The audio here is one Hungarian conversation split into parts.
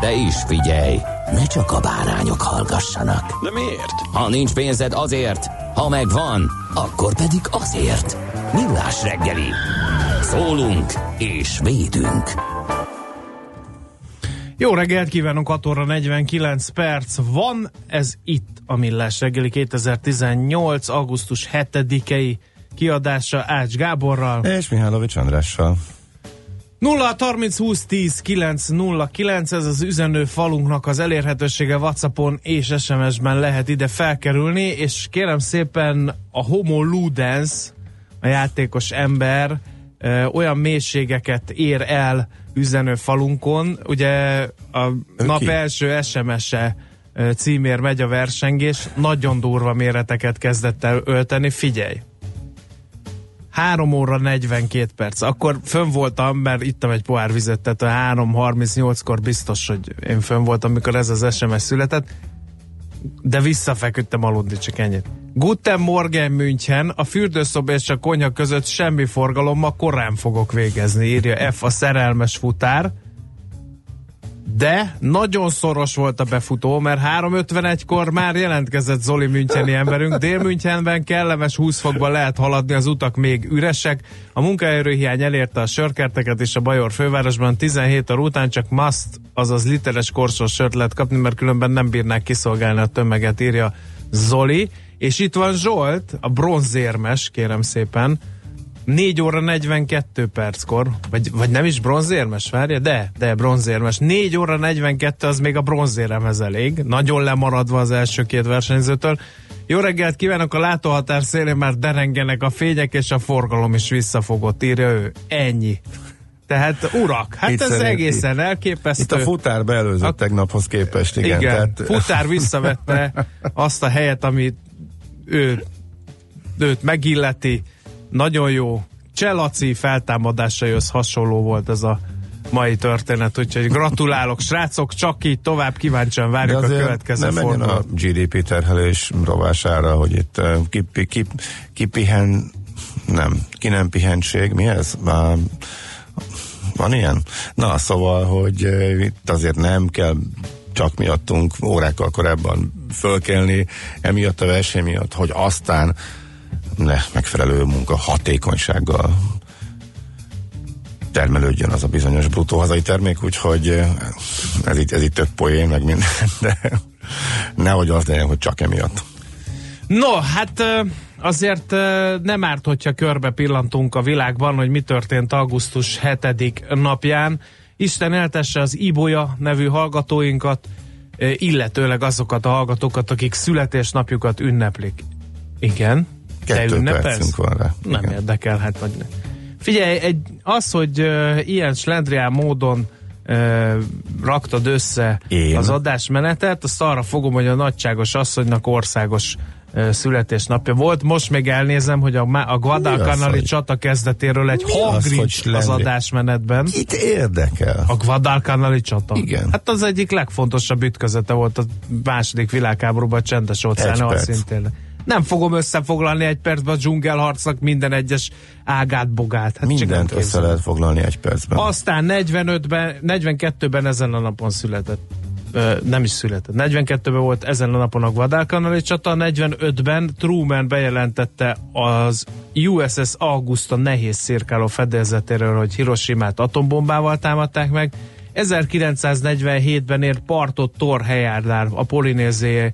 De is figyelj, ne csak a bárányok hallgassanak. De miért? Ha nincs pénzed azért, ha megvan, akkor pedig azért. Millás reggeli. Szólunk és védünk. Jó reggelt kívánunk, 6 óra 49 perc van, ez itt a Millás reggeli 2018. augusztus 7-i kiadása Ács Gáborral. És Mihálovics Andrással. 0 30 20 10 9 0 9, ez az üzenő falunknak az elérhetősége Whatsappon és SMS-ben lehet ide felkerülni, és kérem szépen a Homo Ludens, a játékos ember ö, olyan mélységeket ér el üzenő falunkon, ugye a Ő nap első SMS-e címér megy a versengés, nagyon durva méreteket kezdett el ölteni, figyelj! 3 óra 42 perc. Akkor fönn voltam, mert ittam egy pohár vizet, tehát a 3.38-kor biztos, hogy én fönn voltam, amikor ez az SMS született, de visszafeküdtem aludni, csak ennyit. Guten Morgen München, a fürdőszoba és a konyha között semmi forgalom, ma korán fogok végezni, írja F a szerelmes futár. De nagyon szoros volt a befutó, mert 3.51-kor már jelentkezett Zoli Müncheni emberünk. Dél-Münchenben kellemes 20 fokban lehet haladni, az utak még üresek. A munkaerőhiány elérte a sörkerteket és a Bajor fővárosban 17 óra után csak must, azaz literes korsos sört lehet kapni, mert különben nem bírnák kiszolgálni a tömeget, írja Zoli. És itt van Zsolt, a bronzérmes, kérem szépen, 4 óra 42 perckor, vagy, vagy nem is bronzérmes, várja, de, de bronzérmes. 4 óra 42 az még a bronzéremhez elég, nagyon lemaradva az első két versenyzőtől. Jó reggelt kívánok, a látóhatár szélén már derengenek a fények, és a forgalom is visszafogott, írja ő. Ennyi. Tehát urak, hát Itt ez szerint- egészen elképesztő. Itt a futár beelőzött A- tegnaphoz képest, igen. Igen, Tehát, futár visszavette azt a helyet, amit ő, őt megilleti. Nagyon jó. Cselaci feltámadásaihoz hasonló volt ez a mai történet, úgyhogy gratulálok, srácok, csak így tovább kíváncsian várjuk a következő nem menjen a fordulót. GDP terhelés rovására, hogy itt eh, ki, ki, nem, ki nem pihentség, mi ez? Már van ilyen? Na, szóval, hogy eh, itt azért nem kell csak miattunk órákkal korábban fölkelni, emiatt a verseny miatt, hogy aztán ne megfelelő munka hatékonysággal termelődjön az a bizonyos bruttó hazai termék, úgyhogy eh, ez itt, ez itt több poén, meg minden, de nehogy az legyen, hogy csak emiatt. No, hát ö, azért ö, nem árt, hogyha körbe pillantunk a világban, hogy mi történt augusztus 7. napján. Isten eltesse az Ibolya nevű hallgatóinkat, illetőleg azokat a hallgatókat, akik születésnapjukat ünneplik. Igen? Te ünnepelsz? van rá. Nem Igen. érdekel, hát vagy ne. Figyelj, egy, az, hogy uh, ilyen slendrián módon uh, raktad össze Én? az adásmenetet, azt arra fogom, hogy a nagyságos asszonynak országos uh, születésnapja volt. Most még elnézem, hogy a, a Guadalcanali az, csata kezdetéről egy az, hangrincs az slendri- adásmenetben. Itt érdekel. A Guadalcanali csata. Igen. Hát az egyik legfontosabb ütközete volt a második világháborúban a csendes óceán Egy perc. szintén. Nem fogom összefoglalni egy percben a dzsungelharcnak minden egyes ágát, bogát. Hát Mindent össze lehet foglalni egy percben. Aztán 45-ben, 42-ben ezen a napon született. Nem is született. 42-ben volt ezen a napon a Guadalcanali csata, 45-ben Truman bejelentette az USS Augusta nehéz szirkáló fedélzetéről, hogy Hiroshimát atombombával támadták meg. 1947-ben ért partot Tor Heyárdár a polinéziai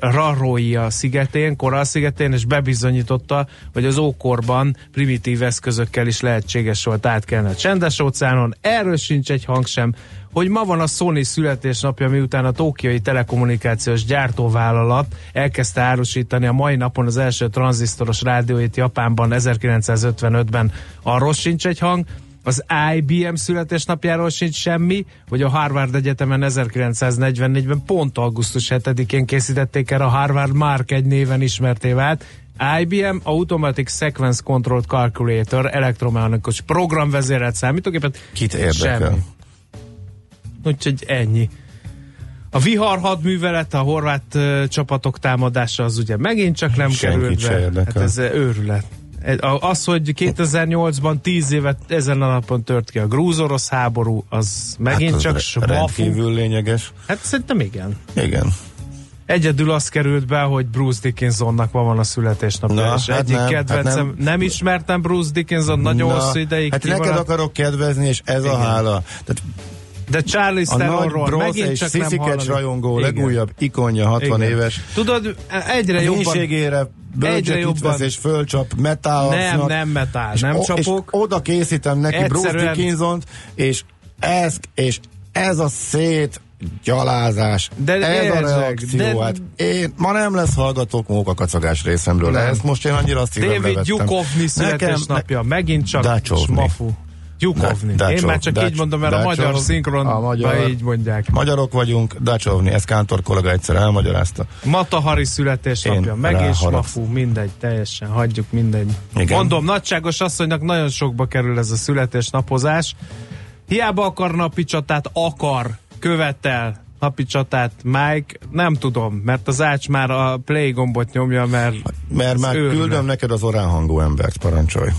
Raroia szigetén, Koral szigetén, és bebizonyította, hogy az ókorban primitív eszközökkel is lehetséges volt átkelni a csendes óceánon. Erről sincs egy hang sem, hogy ma van a Sony születésnapja, miután a tokiai telekommunikációs gyártóvállalat elkezdte árusítani a mai napon az első tranzisztoros rádióit Japánban 1955-ben. Arról sincs egy hang, az IBM születésnapjáról sincs semmi, hogy a Harvard Egyetemen 1944-ben pont augusztus 7-én készítették el a Harvard Mark egy néven ismerté vált IBM Automatic Sequence Controlled Calculator elektromechanikus programvezérelt számítógépet. Kit érdekel? Semmi. Úgyhogy ennyi. A vihar hadművelet, a horvát csapatok támadása az ugye megint csak nem Senkit került be. Hát ez őrület. Az, hogy 2008-ban 10 évet ezen a napon tört ki a grúz-orosz háború, az megint hát az csak Rendkívül lényeges. Hát szerintem igen. Igen. Egyedül az került be, hogy Bruce Dickinsonnak ma van a születésnapja, Na, és hát egyik nem, kedvencem, hát nem. nem ismertem Bruce Dickinson nagyon Na, hosszú ideig. Hát neked akarok kedvezni, és ez igen. a hála. Tehát de Charlie Theronról megint és csak nem hallani. rajongó Igen. legújabb ikonja, 60 Igen. éves. Tudod, egyre jobban... egyre jobban... és fölcsap metálnak. Nem, nem metál, nem és, csapok. És oda készítem neki Egyszerűen... Bruce dickinson és ez, és ez a szét gyalázás, de ez érzek, a reakció, de... hát én, ma nem lesz hallgatók mókakacagás részemről, nem. ezt most én annyira azt David Gyukovni születésnapja, ne... megint csak Dacsovni. Da, Én már csak Dacs, így mondom, mert Dacsov, a magyar szinkron a magyar, így mondják. Magyarok vagyunk, Dacsovni, ezt Kántor kollega egyszer elmagyarázta. Mata Hari születésnapja, meg és Mafu, mindegy, teljesen, hagyjuk mindegy. Igen. Mondom, nagyságos asszonynak nagyon sokba kerül ez a születésnapozás. Hiába akar napi csatát, akar, követel, napi csatát, Mike, nem tudom, mert az ács már a play gombot nyomja, mert Mert már őrne. küldöm neked az orán hangú embert, parancsolj.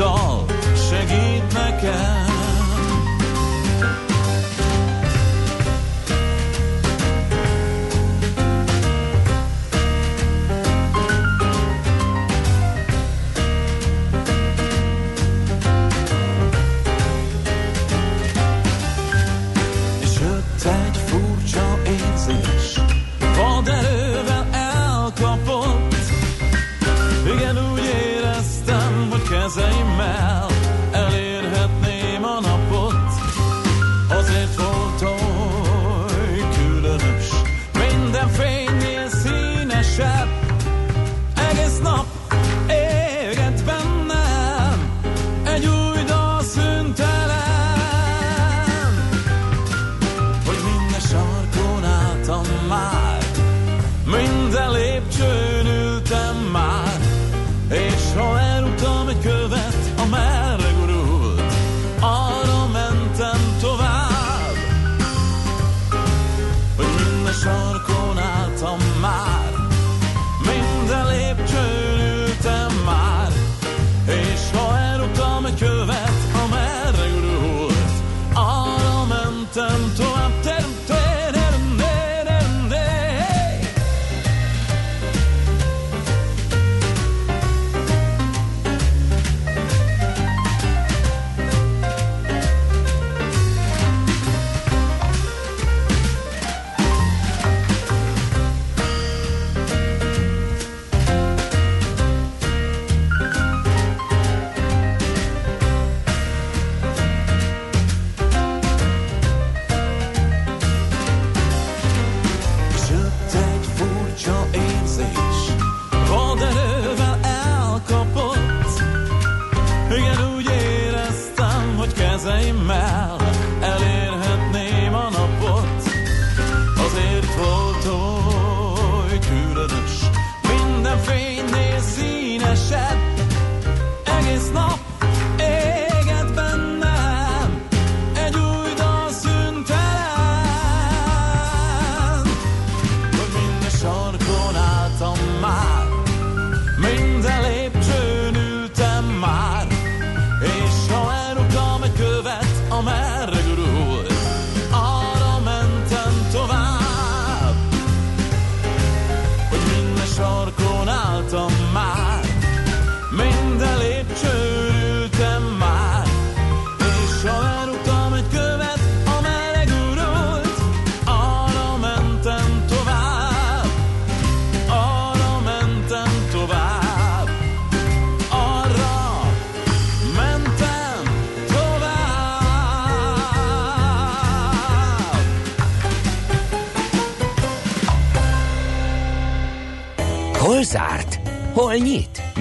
Hogy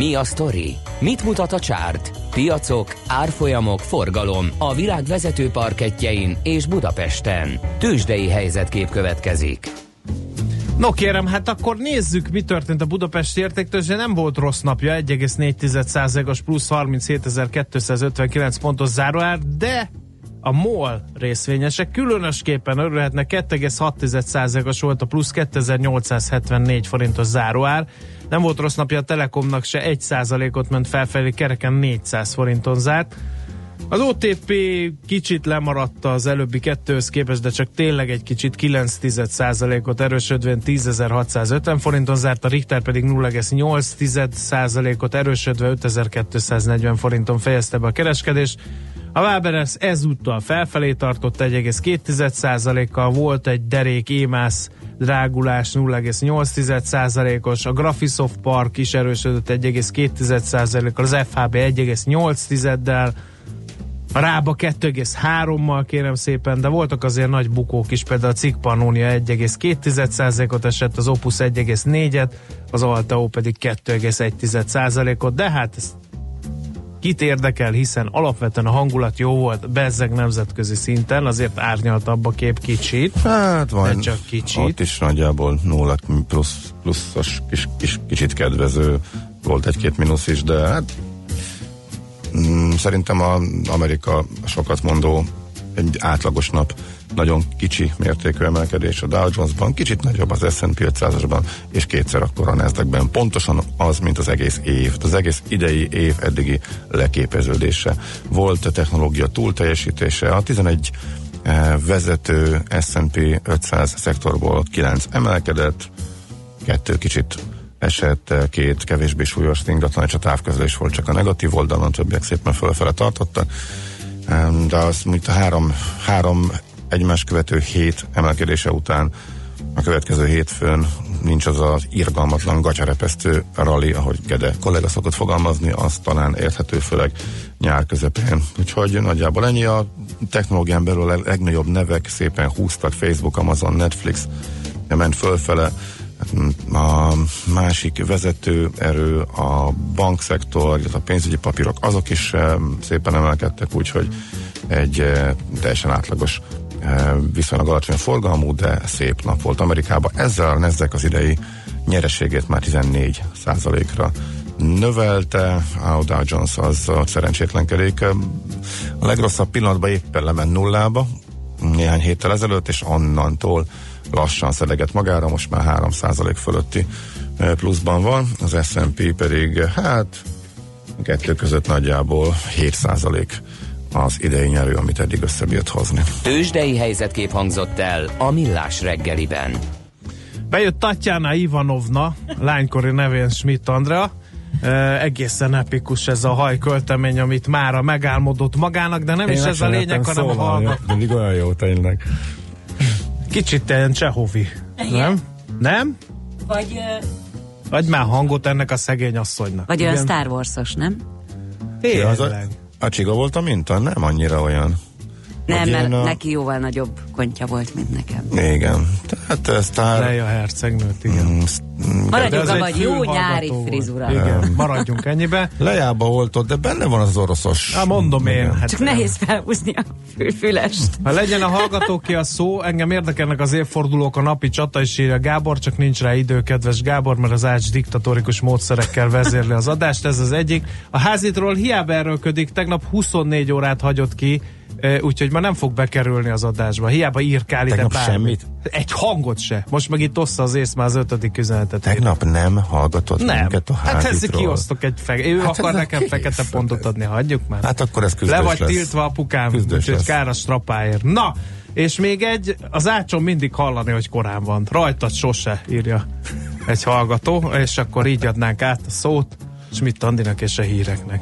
Mi a sztori? Mit mutat a csárt? Piacok, árfolyamok, forgalom a világ vezető parketjein és Budapesten. Tősdei helyzetkép következik. No kérem, hát akkor nézzük, mi történt a Budapesti értéktőzsdén. Nem volt rossz napja, 1,4%-os plusz 37.259 pontos záróár, de a MOL részvényesek különösképpen örülhetnek, 2,6%-os volt a plusz 2874 forintos záróár. Nem volt rossz napja a Telekomnak se 1%-ot ment felfelé, kereken 400 forinton zárt. Az OTP kicsit lemaradt az előbbi kettőhöz képest, de csak tényleg egy kicsit 9%-ot erősödvén 10.650 forinton zárt, a Richter pedig 0,8%-ot erősödve 5240 forinton fejezte be a kereskedést. A Waberers ezúttal felfelé tartott 1,2%-kal, volt egy derék émász drágulás 0,8%-os, a Graphisoft Park is erősödött 1,2%-kal, az FHB 1,8-del, a Rába 2,3-mal kérem szépen, de voltak azért nagy bukók is, például a Cikk Pannonia 1,2%-ot esett, az Opus 1,4-et, az Alteo pedig 2,1%-ot, de hát ez kit érdekel, hiszen alapvetően a hangulat jó volt, bezzeg nemzetközi szinten, azért árnyaltabb a kép kicsit. Hát van, csak kicsit. ott is nagyjából nulla plusz, pluszos kis, kis, kicsit kedvező, volt egy-két mínusz is, de hát mm, szerintem a Amerika sokat mondó egy átlagos nap nagyon kicsi mértékű emelkedés a Dow Jones-ban, kicsit nagyobb az S&P 500-asban, és kétszer akkor a nasdaq Pontosan az, mint az egész év. Az egész idei év eddigi leképeződése. Volt a technológia túlteljesítése. A 11 eh, vezető S&P 500 szektorból 9 emelkedett, kettő kicsit esett, két kevésbé súlyos ingatlan, és a távközlés volt csak a negatív oldalon, többiek szépen fölfele tartottak. De az, mint a három, három egymás követő hét emelkedése után a következő hétfőn nincs az az irgalmatlan gatyarepesztő rally, ahogy Gede kollega szokott fogalmazni, az talán érthető, főleg nyár közepén. Úgyhogy nagyjából ennyi a technológián belül a legnagyobb nevek szépen húztak, Facebook, Amazon, Netflix, ment fölfele, a másik vezető erő, a bankszektor, illetve a pénzügyi papírok, azok is eh, szépen emelkedtek, úgyhogy egy eh, teljesen átlagos viszonylag alacsony forgalmú, de szép nap volt Amerikában. Ezzel a Nasdaq az idei nyereségét már 14 ra növelte, a Dow Jones az ott szerencsétlenkedik. A legrosszabb pillanatban éppen lement nullába, néhány héttel ezelőtt, és onnantól lassan szedeget magára, most már 3% fölötti eh, pluszban van, az S&P pedig eh, hát kettő között nagyjából 7% az idei nyerő, amit eddig összebírt hozni. Tősdei helyzetkép hangzott el a Millás reggeliben. Bejött Tatjana Ivanovna, lánykori nevén Schmidt Andrea, Uh, egészen epikus ez a hajköltemény, amit mára megálmodott magának, de nem Én is ez a lényeg, hanem a szólalni. hallgat. Mindig olyan jó tényleg. Kicsit ilyen Csehovi. Nem? Nem? Vagy, ö, Adj már hangot ennek a szegény asszonynak. vagy olyan Star Wars-os, nem? Ja, az a, Tényleg. A csiga volt a minta? Nem annyira olyan. Nem, mert a- neki jóval nagyobb kontja volt, mint nekem. Igen. Tehát ez tár... Leja hercegnőt, igen. Mm, Maradjunk abban, hogy jó nyári volt. frizura. Igen, maradjunk ennyibe. Lejába volt ott, de benne van az oroszos. Hát mondom én. Hát, Csak nehéz felhúzni a fül- fülest. Ha legyen a hallgatóké a szó, engem érdekelnek az évfordulók, a napi csata is írja Gábor, csak nincs rá idő, kedves Gábor, mert az Ács diktatórikus módszerekkel vezérli az adást, ez az egyik. A házitról hiába erőlködik, tegnap 24 órát hagyott ki Úgyhogy ma nem fog bekerülni az adásba. Hiába írkál ide Tegnap bármit. semmit? Egy hangot se. Most meg itt ossza az ész már az ötödik üzenetet. Tegnap nem hallgatott nem. minket a Hát ezt házitról. kiosztok egy fege. Ő Hát hát akar nekem kész. fekete pontot adni, hagyjuk már. Hát akkor ez küzdös Le vagy lesz. tiltva apukám, úgyhogy kár a strapáért. Na, és még egy, az ácson mindig hallani, hogy korán van. Rajtad sose, írja egy hallgató, és akkor így adnánk át a szót Schmidt Andinak és a híreknek.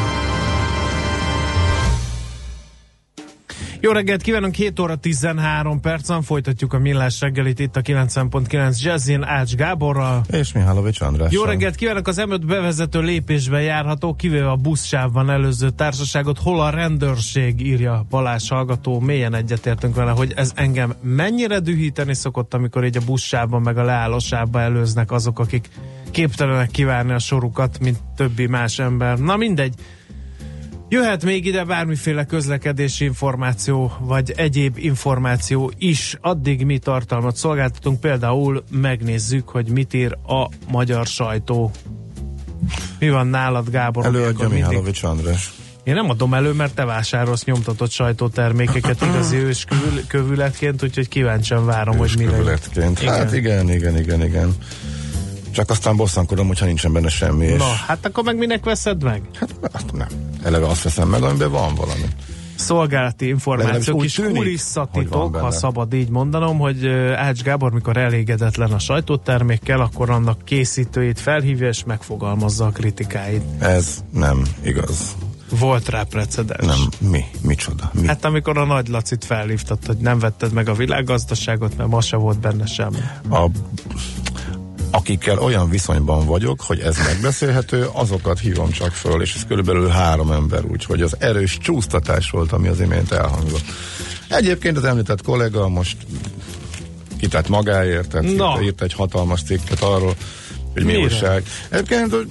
Jó reggelt kívánunk, 7 óra 13 percen folytatjuk a millás reggelit itt a 90.9 Jazzin Ács Gáborral. És Mihálovics András. Jó reggelt kívánok, az M5 bevezető lépésben járható, kivéve a buszsávban előző társaságot, hol a rendőrség, írja Balázs hallgató, mélyen egyetértünk vele, hogy ez engem mennyire dühíteni szokott, amikor így a buszsávban meg a leállósávban előznek azok, akik képtelenek kivárni a sorukat, mint többi más ember. Na mindegy, Jöhet még ide bármiféle közlekedési információ, vagy egyéb információ is. Addig mi tartalmat szolgáltatunk, például megnézzük, hogy mit ír a magyar sajtó. Mi van nálad, Gábor? Előadja Mihálovics András. Én nem adom elő, mert te vásárolsz nyomtatott sajtótermékeket igazi ős kövül, kövületként, úgyhogy kíváncsian várom, hogy mire. Kövületként. Hát igen, igen, igen, igen. Csak aztán bosszankodom, hogyha nincsen benne semmi. És Na, hát akkor meg minek veszed meg? Hát azt nem. Eleve azt veszem meg, amiben van valami. szolgálati információk is kulisszatitok, ha szabad így mondanom, hogy Ács Gábor, mikor elégedetlen a sajtótermékkel, akkor annak készítőit felhívja és megfogalmazza a kritikáit. Ez nem igaz. Volt rá precedens. Nem, mi? Micsoda? Mi? Hát amikor a Nagy Lacit felhívtad, hogy nem vetted meg a világgazdaságot, mert ma se volt benne semmi. a, akikkel olyan viszonyban vagyok, hogy ez megbeszélhető, azokat hívom csak föl, és ez körülbelül három ember, úgyhogy az erős csúsztatás volt, ami az imént elhangzott. Egyébként az említett kollega most kitett magáért, tehát Na. írt, egy hatalmas cikket arról, hogy mi Mire? újság. Egyébként hogy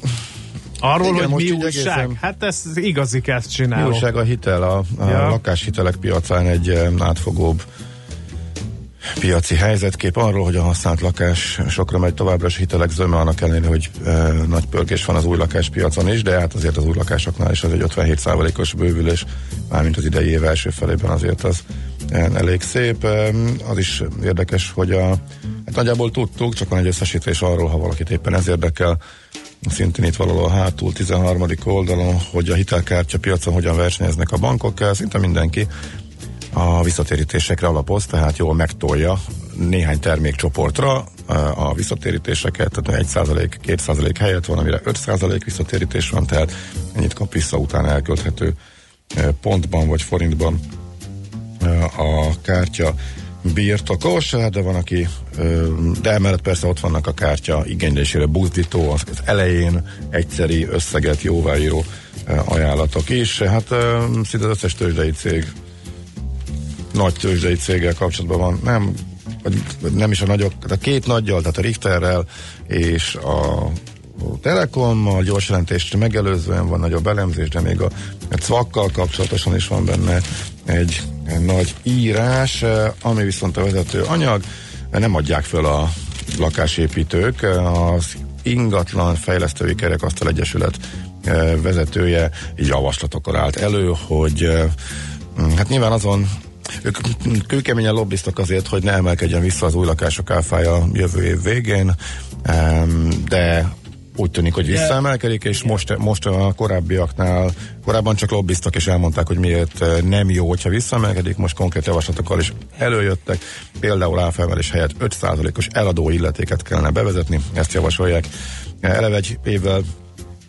Arról, Igen, hogy mi újság? egészen- Hát ez igazi kezd mi csinálok. újság a hitel, a, a Ja. lakáshitelek piacán egy eh, átfogóbb piaci helyzetkép arról, hogy a használt lakás sokra megy továbbra is hitelek zöme, annak ellenére, hogy e, nagy pörgés van az új lakáspiacon is, de hát azért az új lakásoknál is az egy 57%-os bővülés, mármint az idei év első felében azért az elég szép. E, az is érdekes, hogy a, hát nagyjából tudtuk, csak van egy összesítés arról, ha valakit éppen ez érdekel, szintén itt valahol hátul 13. oldalon, hogy a hitelkártya piacon hogyan versenyeznek a bankok, szinte mindenki a visszatérítésekre alapoz, tehát jól megtolja néhány termékcsoportra a visszatérítéseket, tehát 1% 2% helyett van, amire 5 visszatérítés van, tehát ennyit kap vissza utána elkölthető pontban vagy forintban a kártya birtokos, de van, aki de emellett persze ott vannak a kártya igénylésére buzdító, az, elején egyszeri összeget jóváíró ajánlatok is. Hát szinte az összes tőzsdei cég nagy tőzsdei céggel kapcsolatban van, nem, vagy nem is a nagyok, a két nagyjal, tehát a Richterrel és a a Telekommal gyors jelentést megelőzően van nagyobb elemzés, de még a cvakkal kapcsolatosan is van benne egy, egy nagy írás, ami viszont a vezető anyag, nem adják föl a lakásépítők, az ingatlan fejlesztői kerekasztal egyesület eh, vezetője javaslatokkal állt elő, hogy eh, hát nyilván azon ők kőkeményen lobbiztak azért, hogy ne emelkedjen vissza az új lakások áfája jövő év végén, de úgy tűnik, hogy visszaemelkedik, és most, most a korábbiaknál, korábban csak lobbiztak és elmondták, hogy miért eh, nem jó, hogyha visszaemelkedik, most konkrét javaslatokkal is előjöttek, például áfemelés helyett 5%-os eladó illetéket kellene bevezetni, ezt javasolják. Eleve egy évvel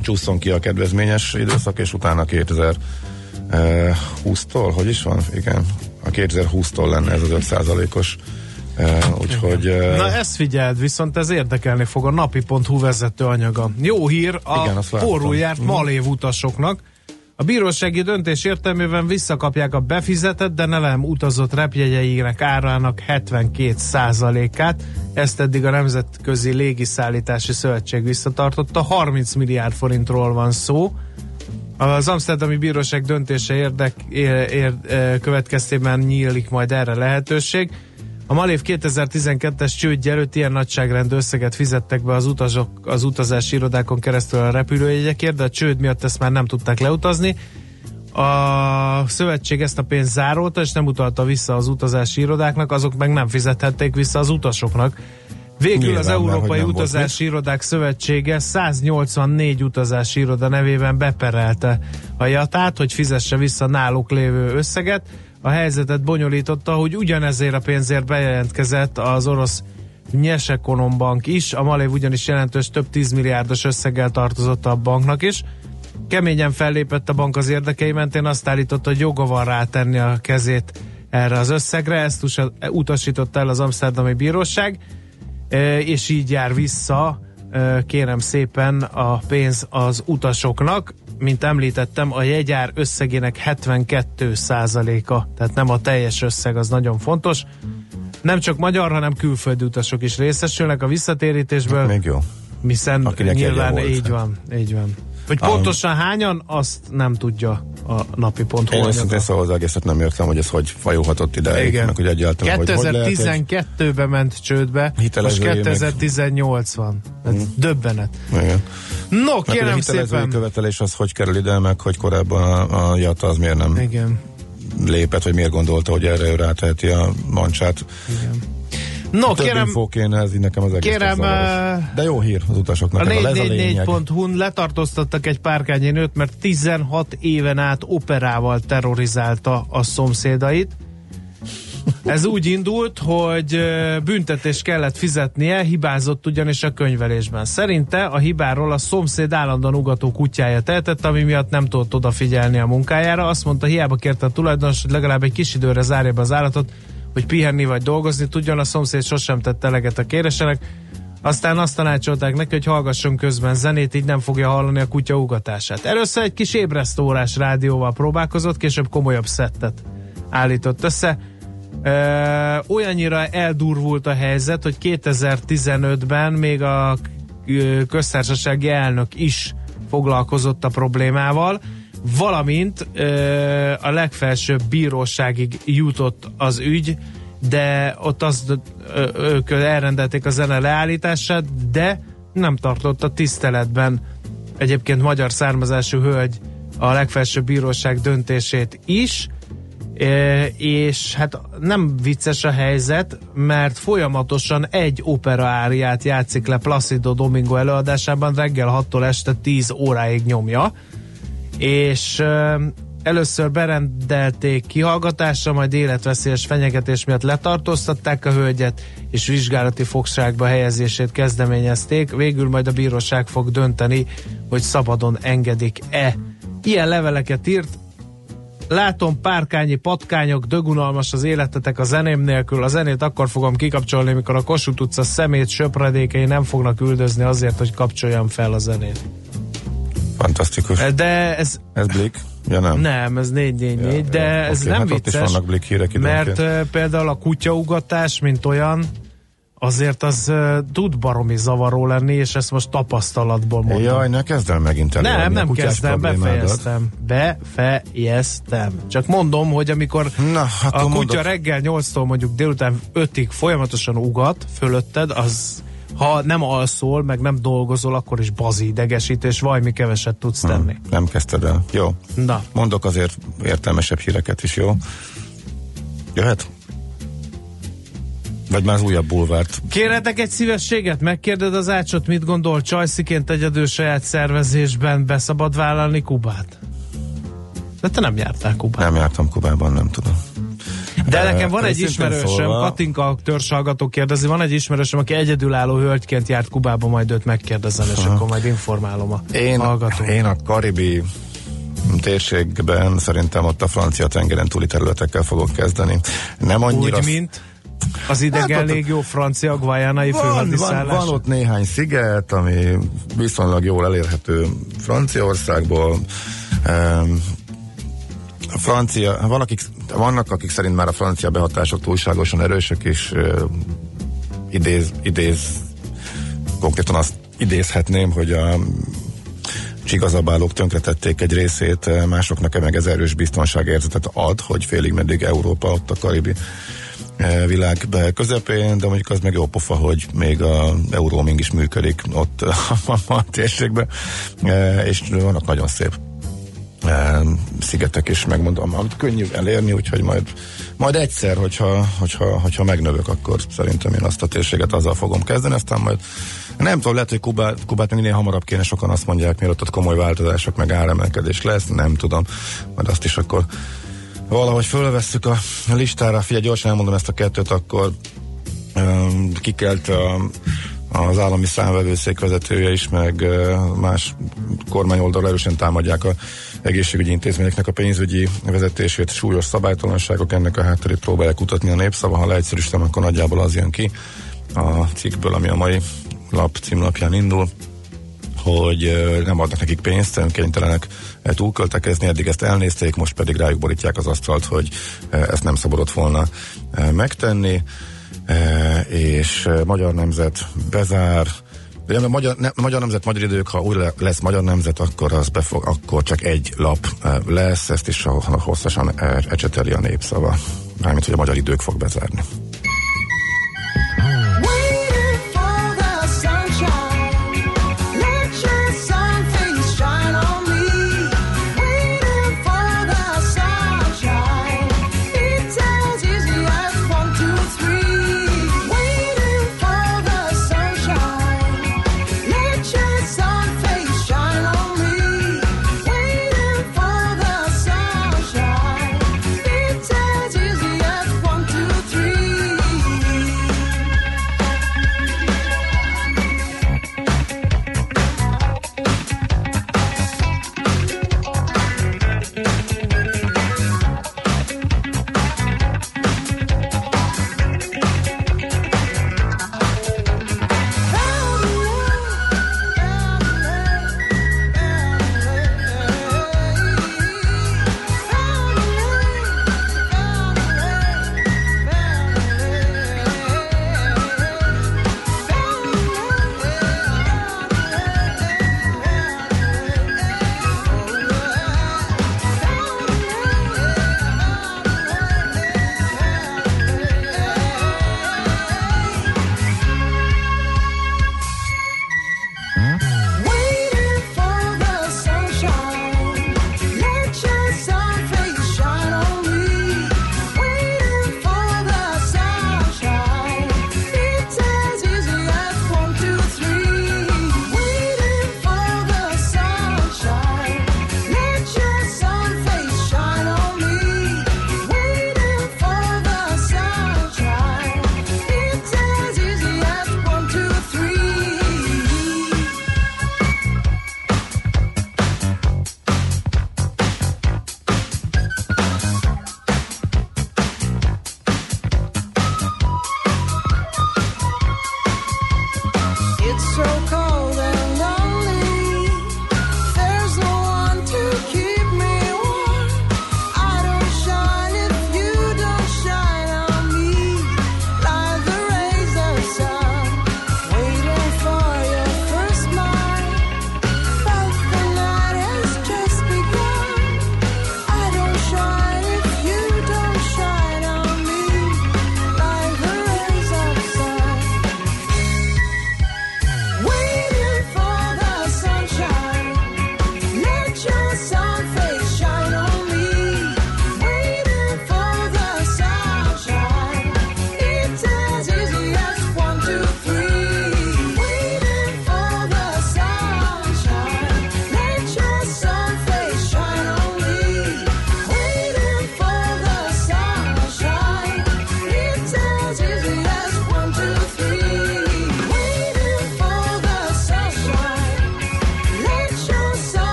csúszson ki a kedvezményes időszak, és utána 2020-tól, hogy is van? Igen, 2020-tól lenne ez az 5%-os Uh, úgyhogy... Uh, Na ezt figyeld, viszont ez érdekelni fog a napi.hu vezető anyaga. Jó hír a Igen, porul járt Mhm. malév utasoknak. A bírósági döntés értelmében visszakapják a befizetett, de nem utazott repjegyeinek árának 72%-át. Ezt eddig a Nemzetközi Légiszállítási Szövetség visszatartotta. 30 milliárd forintról van szó. Az Amsterdami Bíróság döntése érdek, ér, ér, következtében nyílik majd erre lehetőség. A Malév 2012-es csődje előtt ilyen nagyságrendű összeget fizettek be az, utazok, az utazási irodákon keresztül a repülőjegyekért, de a csőd miatt ezt már nem tudták leutazni. A szövetség ezt a pénzt zárolta, és nem utalta vissza az utazási irodáknak, azok meg nem fizethették vissza az utasoknak. Végül Nyilván, az mert Európai volt Utazási Irodák Szövetsége 184 utazási iroda nevében beperelte a jatát, hogy fizesse vissza náluk lévő összeget. A helyzetet bonyolította, hogy ugyanezért a pénzért bejelentkezett az orosz Nyesekonom bank is, a Malév ugyanis jelentős több 10 milliárdos összeggel tartozott a banknak is. Keményen fellépett a bank az érdekei mentén, azt állította, hogy joga van rátenni a kezét erre az összegre, ezt utasította el az Amsterdami Bíróság, és így jár vissza, kérem szépen, a pénz az utasoknak. Mint említettem, a jegyár összegének 72 a tehát nem a teljes összeg, az nagyon fontos. Nem csak magyar, hanem külföldi utasok is részesülnek a visszatérítésből. még jó. Hiszen Akinek nyilván így van, így van. Hogy pontosan hányan, azt nem tudja a napi.hu Én anyaga. őszintén szóval az egészet nem értem, hogy ez hogy fajulhatott ideig, Igen. meg hogy egyáltalán, hogy hogy lehet, hogy 2012-ben ment csődbe, most Hitelezői meg- 2018 van. Ez döbbenet. Igen. No, Meg a kérem hitelezői szépen. követelés az hogy kerül ide, meg hogy korábban a, a JATA az miért nem Igen, lépett, vagy miért gondolta, hogy erre ő ráteheti a mancsát. igen. No, Több kérem, infó kéne, ez így nekem az egész kérem, eh, De jó hír az utasoknak, a legalább ez a lényeg. 444.hu-n letartóztattak egy párkányi nőt, mert 16 éven át operával terrorizálta a szomszédait. Ez úgy indult, hogy ö, büntetést kellett fizetnie, hibázott ugyanis a könyvelésben. Szerinte a hibáról a szomszéd állandóan ugató kutyája tehetett, ami miatt nem tudott odafigyelni a munkájára. Azt mondta, hiába kérte a tulajdonos, hogy legalább egy kis időre zárja be az állatot, hogy pihenni vagy dolgozni tudjon, a szomszéd sosem tett eleget a kérésének. Aztán azt tanácsolták neki, hogy hallgasson közben zenét, így nem fogja hallani a kutya ugatását. Először egy kis ébresztórás rádióval próbálkozott, később komolyabb szettet állított össze. Ö, olyannyira eldurvult a helyzet, hogy 2015-ben még a köztársasági elnök is foglalkozott a problémával, valamint ö, a legfelsőbb bíróságig jutott az ügy, de ott azt ö, ők elrendelték a zene leállítását, de nem tartotta tiszteletben. Egyébként magyar származású hölgy a legfelsőbb bíróság döntését is, és hát nem vicces a helyzet, mert folyamatosan egy opera áriát játszik le Placido Domingo előadásában, reggel 6-tól este 10 óráig nyomja, és először berendelték kihallgatásra, majd életveszélyes fenyegetés miatt letartóztatták a hölgyet, és vizsgálati fogságba helyezését kezdeményezték, végül majd a bíróság fog dönteni, hogy szabadon engedik-e. Ilyen leveleket írt Látom párkányi patkányok, dögunalmas az életetek a zeném nélkül. A zenét akkor fogom kikapcsolni, mikor a Kossuth utca szemét söpredékei nem fognak üldözni azért, hogy kapcsoljam fel a zenét. Fantasztikus. De ez Ez Blik? Ja nem. nem, ez 444, Ja, de ja, ez oké, nem hát ott is vicces, vannak Blik hírek időnként. mert uh, például a kutyaugatás, mint olyan, azért az uh, tud baromi zavaró lenni, és ezt most tapasztalatból mondom. Jaj, ne kezd el megint előadni Nem, a nem kezdem, befejeztem. Befejeztem. Csak mondom, hogy amikor Na, a akkor kutya mondok. reggel 8-tól mondjuk délután 5-ig folyamatosan ugat fölötted, az ha nem alszol, meg nem dolgozol, akkor is bazi idegesít, és vajmi keveset tudsz tenni. Nem kezdted el. Jó. Na, Mondok azért értelmesebb híreket is, jó? Jöhet? Vagy már az újabb bulvárt. Kérhetek egy szívességet? Megkérded az ácsot, mit gondol Csajsziként egyedül saját szervezésben beszabad vállalni Kubát? De te nem jártál Kubát. Nem jártam Kubában, nem tudom. De nekem van egy ismerősöm, szólva- Katinka törzshallgató kérdezi, van egy ismerősöm, aki egyedülálló hölgyként járt Kubába, majd őt megkérdezem, és akkor majd informálom a Én, hallgatót. én a karibi térségben szerintem ott a francia tengeren túli területekkel fogok kezdeni. Nem annyira... Úgy, mint Az idegen Hát légió francia guajánai Van, van, van ott néhány sziget, ami viszonylag jól elérhető Franciaországból. Um, a francia, van, akik, vannak, akik szerint már a francia behatások túlságosan erősek, és uh, idéz, idéz, konkrétan azt idézhetném, hogy a csigazabálók tönkretették egy részét, másoknak meg ez erős biztonságérzetet ad, hogy félig meddig Európa ott a karibi világ közepén, de mondjuk az meg jó pofa, hogy még a euróming is működik ott a, a térségben, Eh, és vannak nagyon szép szigetek is, megmondom, amit könnyű elérni, úgyhogy majd, majd egyszer, hogyha, hogyha, hogyha megnövök, akkor szerintem én azt a térséget azzal fogom kezdeni, aztán majd nem tudom, lehet, hogy Kubát, Kubát minél hamarabb kéne, sokan azt mondják, mielőtt ott komoly változások, meg áremelkedés lesz, nem tudom, majd azt is akkor valahogy fölvesszük a listára. Figyelj, gyorsan elmondom ezt a kettőt, akkor um, kikelt a, az állami számvevőszék vezetője is, meg más kormányoldalra erősen támadják a egészségügyi intézményeknek a pénzügyi vezetését, súlyos szabálytalanságok, ennek a hátterét próbálják kutatni a népszava, ha leegyszerűsítem, akkor nagyjából az jön ki a cikkből, ami a mai lap címlapján indul hogy nem adnak nekik pénzt, kénytelenek túlköltekezni, eddig ezt elnézték, most pedig rájuk borítják az asztalt, hogy ezt nem szabadott volna megtenni, és Magyar Nemzet bezár, Ugye, a magyar, ne, magyar nemzet, magyar idők, ha új le- lesz magyar nemzet, akkor az befog, akkor csak egy lap lesz, ezt is hosszasan ecseteli a népszava. Mármint, hogy a magyar idők fog bezárni.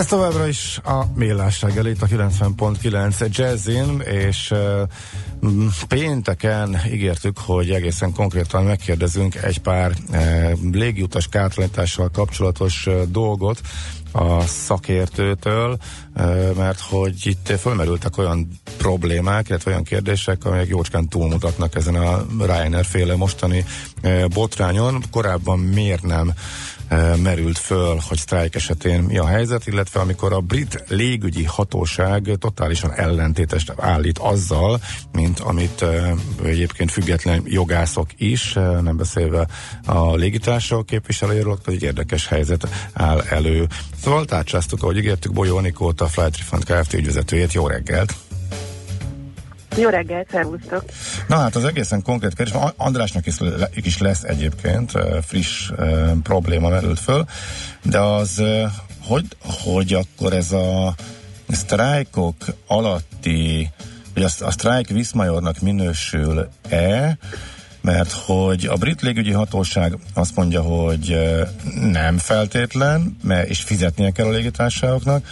Ez továbbra is a Millás reggel a 90.9 Jazzin, és uh, pénteken ígértük, hogy egészen konkrétan megkérdezünk egy pár uh, légiutas kártalanítással kapcsolatos uh, dolgot a szakértőtől, mert hogy itt fölmerültek olyan problémák, illetve olyan kérdések, amelyek jócskán túlmutatnak ezen a Ryanair féle mostani botrányon. Korábban miért nem merült föl, hogy sztrájk esetén mi a helyzet, illetve amikor a brit légügyi hatóság totálisan ellentétes állít azzal, mint amit egyébként független jogászok is, nem beszélve a légitársaság képviselőjéről, egy érdekes helyzet áll elő. Szóval tárcsáztuk, ahogy ígértük, Bolyó Anikót, a Flight Refund Kft. ügyvezetőjét. Jó reggelt! Jó reggelt, szervusztok! Na hát az egészen konkrét kérdés, Andrásnak is, is lesz egyébként friss probléma merült föl, de az, hogy, hogy akkor ez a sztrájkok alatti, hogy a, a sztrájk Viszmajornak minősül-e, mert hogy a brit légügyi hatóság azt mondja, hogy nem feltétlen, mert és fizetnie kell a légitársaságoknak,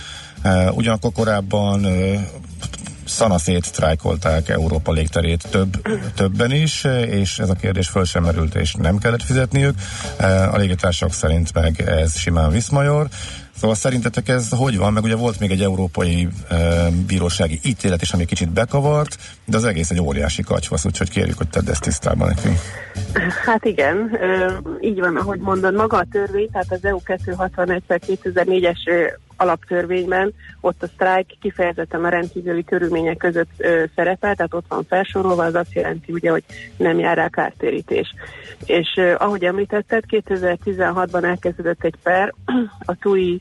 ugyanakkor korábban szanaszét sztrájkolták Európa légterét több, többen is, és ez a kérdés föl sem merült, és nem kellett fizetniük. A légitársak szerint meg ez simán Viszmajor. Szóval szerintetek ez hogy van? Meg ugye volt még egy európai e, bírósági ítélet is, ami kicsit bekavart, de az egész egy óriási kacsvasz, úgyhogy kérjük, hogy tedd ezt tisztában nekünk. Hát igen, ö, így van, ahogy mondod, maga a törvény, tehát az EU 261 2004-es ö, alaptörvényben ott a sztrájk kifejezetten a rendkívüli körülmények között ö, szerepel, tehát ott van felsorolva, az azt jelenti ugye, hogy nem jár rá kártérítés. És ö, ahogy említetted, 2016-ban elkezdődött egy per, a TUI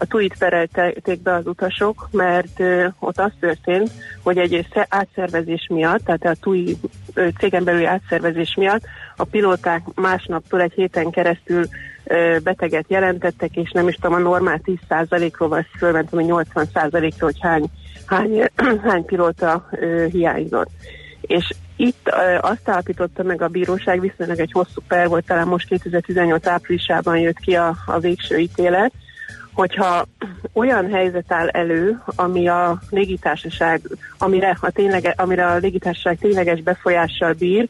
a TUI-t perelték be az utasok, mert ö, ott az történt, hogy egy sze- átszervezés miatt, tehát a TUI ö, cégen belüli átszervezés miatt a pilóták másnaptól egy héten keresztül beteget jelentettek, és nem is tudom, a normál 10%-ról vagy fölment, ami 80%-ról, hogy hány, hány, hány pilóta hiányzott. És itt azt állapította meg a bíróság, viszonylag egy hosszú per volt, talán most 2018 áprilisában jött ki a, a végső ítélet, hogyha olyan helyzet áll elő, ami a légitársaság, amire a, ténylege, amire a légitársaság tényleges befolyással bír,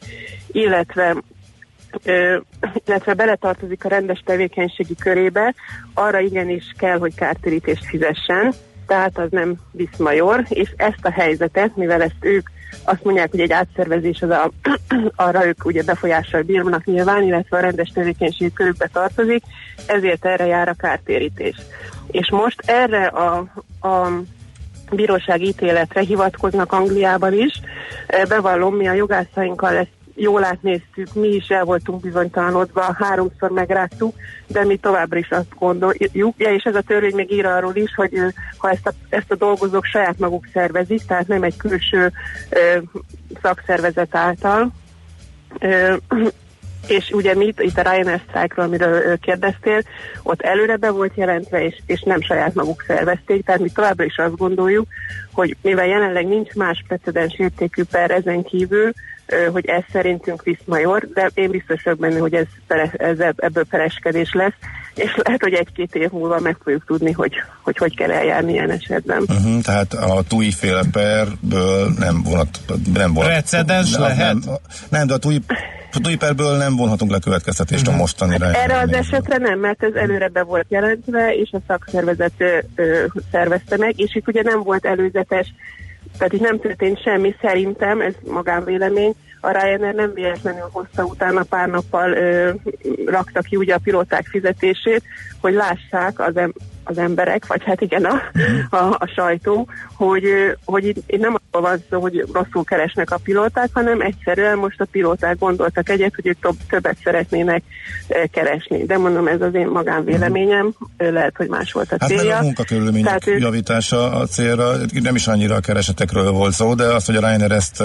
illetve illetve beletartozik a rendes tevékenységi körébe, arra igenis kell, hogy kártérítést fizessen, tehát az nem viszmajor, és ezt a helyzetet, mivel ezt ők azt mondják, hogy egy átszervezés az a, arra ők ugye befolyással bírnak nyilván, illetve a rendes tevékenységi körükbe tartozik, ezért erre jár a kártérítés. És most erre a, a bírósági ítéletre hivatkoznak Angliában is. Bevallom, mi a jogászainkkal ezt jól átnéztük, mi is el voltunk bizonytalanodva, háromszor megrágtuk, de mi továbbra is azt gondoljuk, ja, és ez a törvény még ír arról is, hogy ha ezt a, ezt a dolgozók saját maguk szervezik, tehát nem egy külső ö, szakszervezet által, ö, és ugye mi itt a Ryanair Strike-ról, amiről kérdeztél, ott előre be volt jelentve, és, és nem saját maguk szervezték, tehát mi továbbra is azt gondoljuk, hogy mivel jelenleg nincs más precedens értékű per ezen kívül, hogy ez szerintünk viszmajor, de én biztos vagyok benne, hogy ez, pere, ez ebb- ebből pereskedés lesz, és lehet, hogy egy-két év múlva meg fogjuk tudni, hogy hogy, hogy kell eljárni ilyen esetben. Uh-huh, tehát a TUI féle perből nem vonat, nem vonat. Precedens nem, lehet? Nem, nem, de a TUI, a TUI perből nem vonhatunk le következtetést Mhm. a mostanira. Erre az esetre nem, mert ez előre be volt jelentve, és a szakszervezet ö, ö, szervezte meg, és itt ugye nem volt előzetes, tehát itt nem történt semmi, szerintem, ez magánvélemény, a Ryanair nem véletlenül hozta utána pár nappal ö, rakta ki ugye a pilóták fizetését, hogy lássák az, em- az emberek, vagy hát igen a, a, a sajtó, hogy, hogy itt, itt nem arról van szó, hogy rosszul keresnek a pilóták, hanem egyszerűen most a pilóták gondoltak egyet, hogy ők több, többet szeretnének keresni. De mondom, ez az én magánvéleményem, ö, lehet, hogy más volt a Hát meg célja. a munkakörülmények Tehát ők- javítása a célra, nem is annyira a keresetekről volt szó, de az, hogy a Ryanair ezt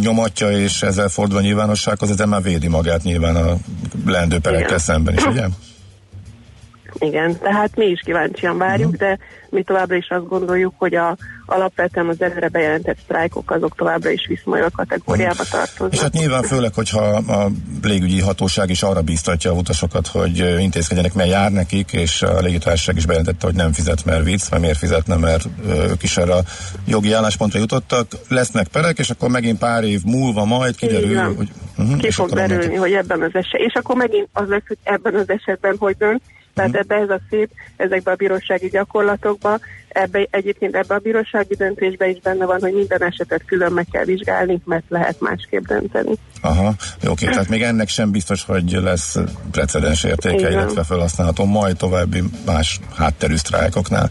nyomatja, és ezzel fordul a nyilvánossághoz, ez már védi magát nyilván a leendő perekkel szemben is, ugye? Igen, tehát mi is kíváncsian várjuk, de mi továbbra is azt gondoljuk, hogy a, alapvetően az előre bejelentett sztrájkok azok továbbra is viszonylag kategóriába tartoznak. És hát nyilván főleg, hogyha a légügyi hatóság is arra bíztatja a utasokat, hogy intézkedjenek, mert jár nekik, és a légitársaság is bejelentette, hogy nem fizet, mert vicc, mert miért fizetne, mert ők is erre a jogi álláspontra jutottak. Lesznek perek, és akkor megint pár év múlva majd kiderül, van. hogy... Uh-huh, Ki fog derülni, hogy ebben az esetben, és akkor megint az lesz, hogy ebben az esetben hogy dönt, tehát ebbe ez a szép, ezekbe a bírósági gyakorlatokba, ebbe, egyébként ebbe a bírósági döntésbe is benne van, hogy minden esetet külön meg kell vizsgálni, mert lehet másképp dönteni. Aha, jó, oké, tehát még ennek sem biztos, hogy lesz precedens értéke, Igen. illetve felhasználható majd további más hátterű sztrájkoknál.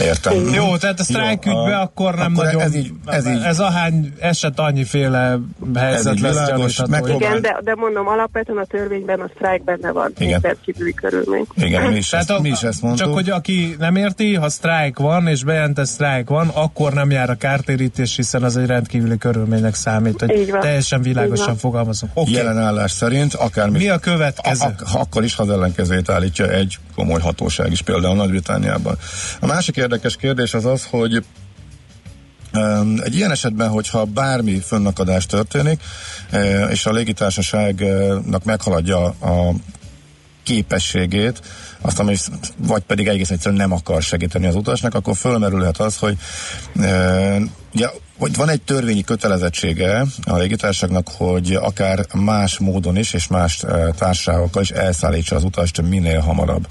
Értem. Jó, tehát a sztrájkügybe a- akkor nem akkor nagyon... Ez így, ez így ez ahány eset annyiféle helyzet így lesz világos, megpróbál- Igen, de, de mondom, alapvetően a törvényben a sztrájk benne van, Igen. rendkívüli körülmény. Igen, mi is, Tehát ezt, a, mi is ezt mondtuk. Csak hogy aki nem érti, ha sztrájk van, és bejelentett sztrájk van, akkor nem jár a kártérítés, hiszen az egy rendkívüli körülménynek számít, hogy Így van. teljesen Így világosan van. fogalmazunk. Oké, Jelen állás szerint akármi... mi a következő? A, a, akkor is, ha az ellenkezőjét állítja egy komoly hatóság is, például Nagy-Britániában. A másik érdekes kérdés az az, hogy egy ilyen esetben, hogyha bármi fönnakadás történik, eh, és a légitársaságnak meghaladja a képességét, azt, ami vagy pedig egész egyszerűen nem akar segíteni az utasnak, akkor fölmerülhet az, hogy e, ugye, hogy van egy törvényi kötelezettsége a légitársaságnak, hogy akár más módon is, és más társaságokkal is elszállítsa az utast minél hamarabb.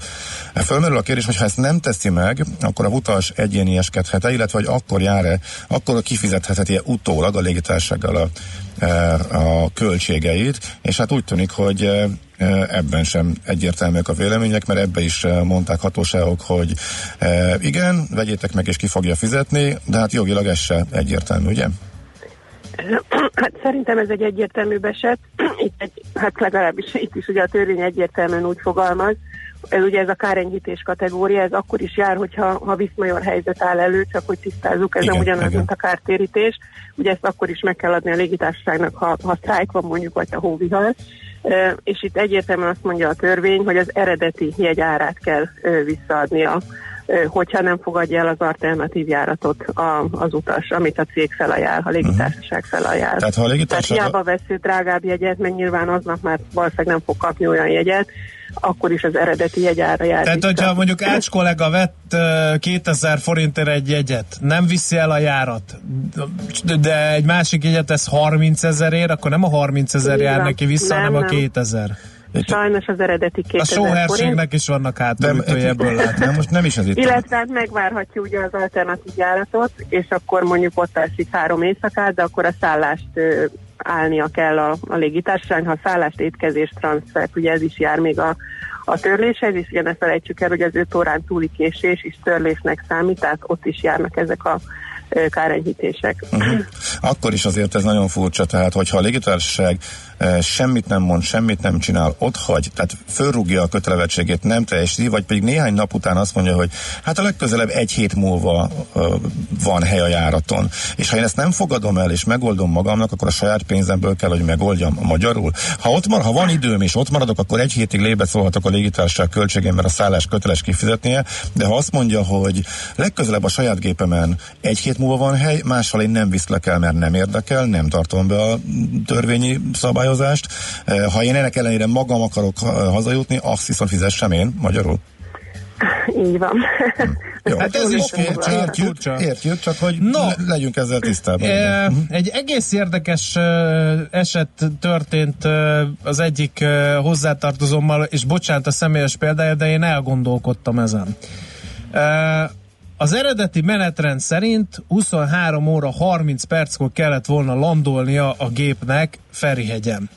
E, Fölmerül a kérdés, hogy ha ezt nem teszi meg, akkor a utas egyénieskedhet-e, illetve hogy akkor jár-e, akkor kifizetheti-e utólag a légitársasággal a a költségeit, és hát úgy tűnik, hogy e, e, ebben sem egyértelműek a vélemények, mert ebbe is e, mondták hatóságok, hogy e, igen, vegyétek meg és ki fogja fizetni, de hát jogilag ez se egyértelmű, ugye? Hát szerintem ez egy egyértelmű eset. Itt egy, hát legalábbis itt is ugye a törvény egyértelműen úgy fogalmaz, ez ugye ez a kárenyhítés kategória, ez akkor is jár, hogyha ha viszmajor helyzet áll elő, csak hogy tisztázzuk, ez Igen, nem ugyanaz, igen. mint a kártérítés. Ugye ezt akkor is meg kell adni a légitársaságnak, ha, ha sztrájk van mondjuk, vagy ha hóvihar. E, és itt egyértelműen azt mondja a törvény, hogy az eredeti jegyárát kell e, visszaadnia, e, hogyha nem fogadja el az alternatív járatot a, az utas, amit a cég felajánl, a légitársaság felajánl. Tehát ha a Tehát légitársaság... hiába vesző drágább jegyet, meg nyilván aznap már valószínűleg nem fog kapni olyan jegyet, akkor is az eredeti jegyára jár. Tehát, vissza. hogyha mondjuk Ács kollega vett uh, 2000 forintért egy jegyet, nem viszi el a járat, de egy másik jegyet ez 30 ezerért, akkor nem a 30 ezer jár neki vissza, Nem, hanem a nem. 2000. Sajnos az eredeti A 2000 forint. sóherségnek is vannak hátulütői ebből látni. nem, most nem is ez itt. Illetve hát megvárhatja ugye az alternatív járatot, és akkor mondjuk ott esik három éjszakát, de akkor a szállást állnia kell a, a légitársaság, ha szállást, étkezés, transfert, ugye ez is jár még a, a törléshez, és ugye ne felejtsük el, hogy az 5 órán túli késés is törlésnek számít, tehát ott is járnak ezek a kárenyhítések. Uh-huh. Akkor is azért ez nagyon furcsa, tehát hogyha a légitársaság semmit nem mond, semmit nem csinál, ott hagy, tehát fölrúgja a kötelevettségét, nem teljesíti, vagy pedig néhány nap után azt mondja, hogy hát a legközelebb egy hét múlva van hely a járaton. És ha én ezt nem fogadom el, és megoldom magamnak, akkor a saját pénzemből kell, hogy megoldjam magyarul. Ha ott mar, ha van időm, és ott maradok, akkor egy hétig lébe szólhatok a légitársaság költségén, mert a szállás köteles kifizetnie, de ha azt mondja, hogy legközelebb a saját gépemen egy hét múlva van hely, máshol én nem viszlek el, mert nem érdekel, nem tartom be a törvényi szabályozást. Eh, Ha én ennek ellenére magam akarok eh, hazajutni, azt viszont fizessem én, magyarul. Így van. Jó. Hát ez is furcsa, értjük, furcsa. értjük, csak hogy No. le- legyünk ezzel tisztában. E, egy egész érdekes eset történt az egyik hozzátartozommal, és bocsánat a személyes példája, de én elgondolkodtam ezen. Az eredeti menetrend szerint 23 óra 30 perckor kellett volna landolnia a gépnek Ferihegyen.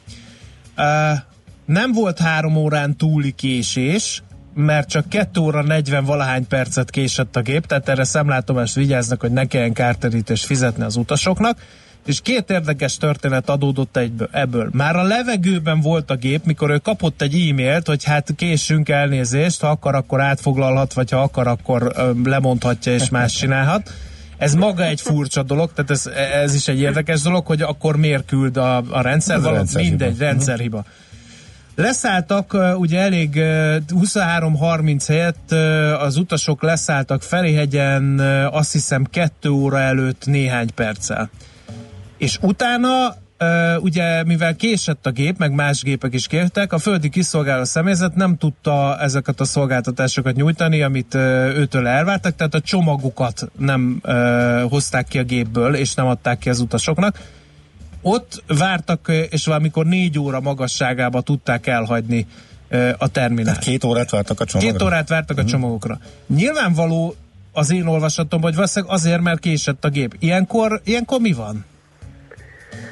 Nem volt három órán túli késés, mert csak 2 óra 40 valahány percet késett a gép, tehát erre szemlátomást vigyáznak, hogy ne kelljen kárterítést fizetni az utasoknak, és két érdekes történet adódott egyből, ebből. Már a levegőben volt a gép, mikor ő kapott egy e-mailt, hogy hát késünk elnézést, ha akar, akkor átfoglalhat, vagy ha akar, akkor lemondhatja és más csinálhat. Ez maga egy furcsa dolog, tehát ez, ez is egy érdekes dolog, hogy akkor miért küld a, a rendszer, Ez a valami mindegy, rendszerhiba. Leszálltak ugye elég ö, 23-30 helyett az utasok leszálltak Ferihegyen azt hiszem 2 óra előtt néhány perccel. És utána Uh, ugye mivel késett a gép, meg más gépek is kértek, a földi kiszolgáló személyzet nem tudta ezeket a szolgáltatásokat nyújtani, amit uh, őtől elvártak, tehát a csomagukat nem uh, hozták ki a gépből, és nem adták ki az utasoknak. Ott vártak, és valamikor négy óra magasságába tudták elhagyni a terminált. Két órát vártak a csomagra? Két órát vártak a csomagokra. Nyilvánvaló az én olvasatom, hogy valószínűleg azért, mert késett a gép. Ilyenkor, ilyenkor mi van?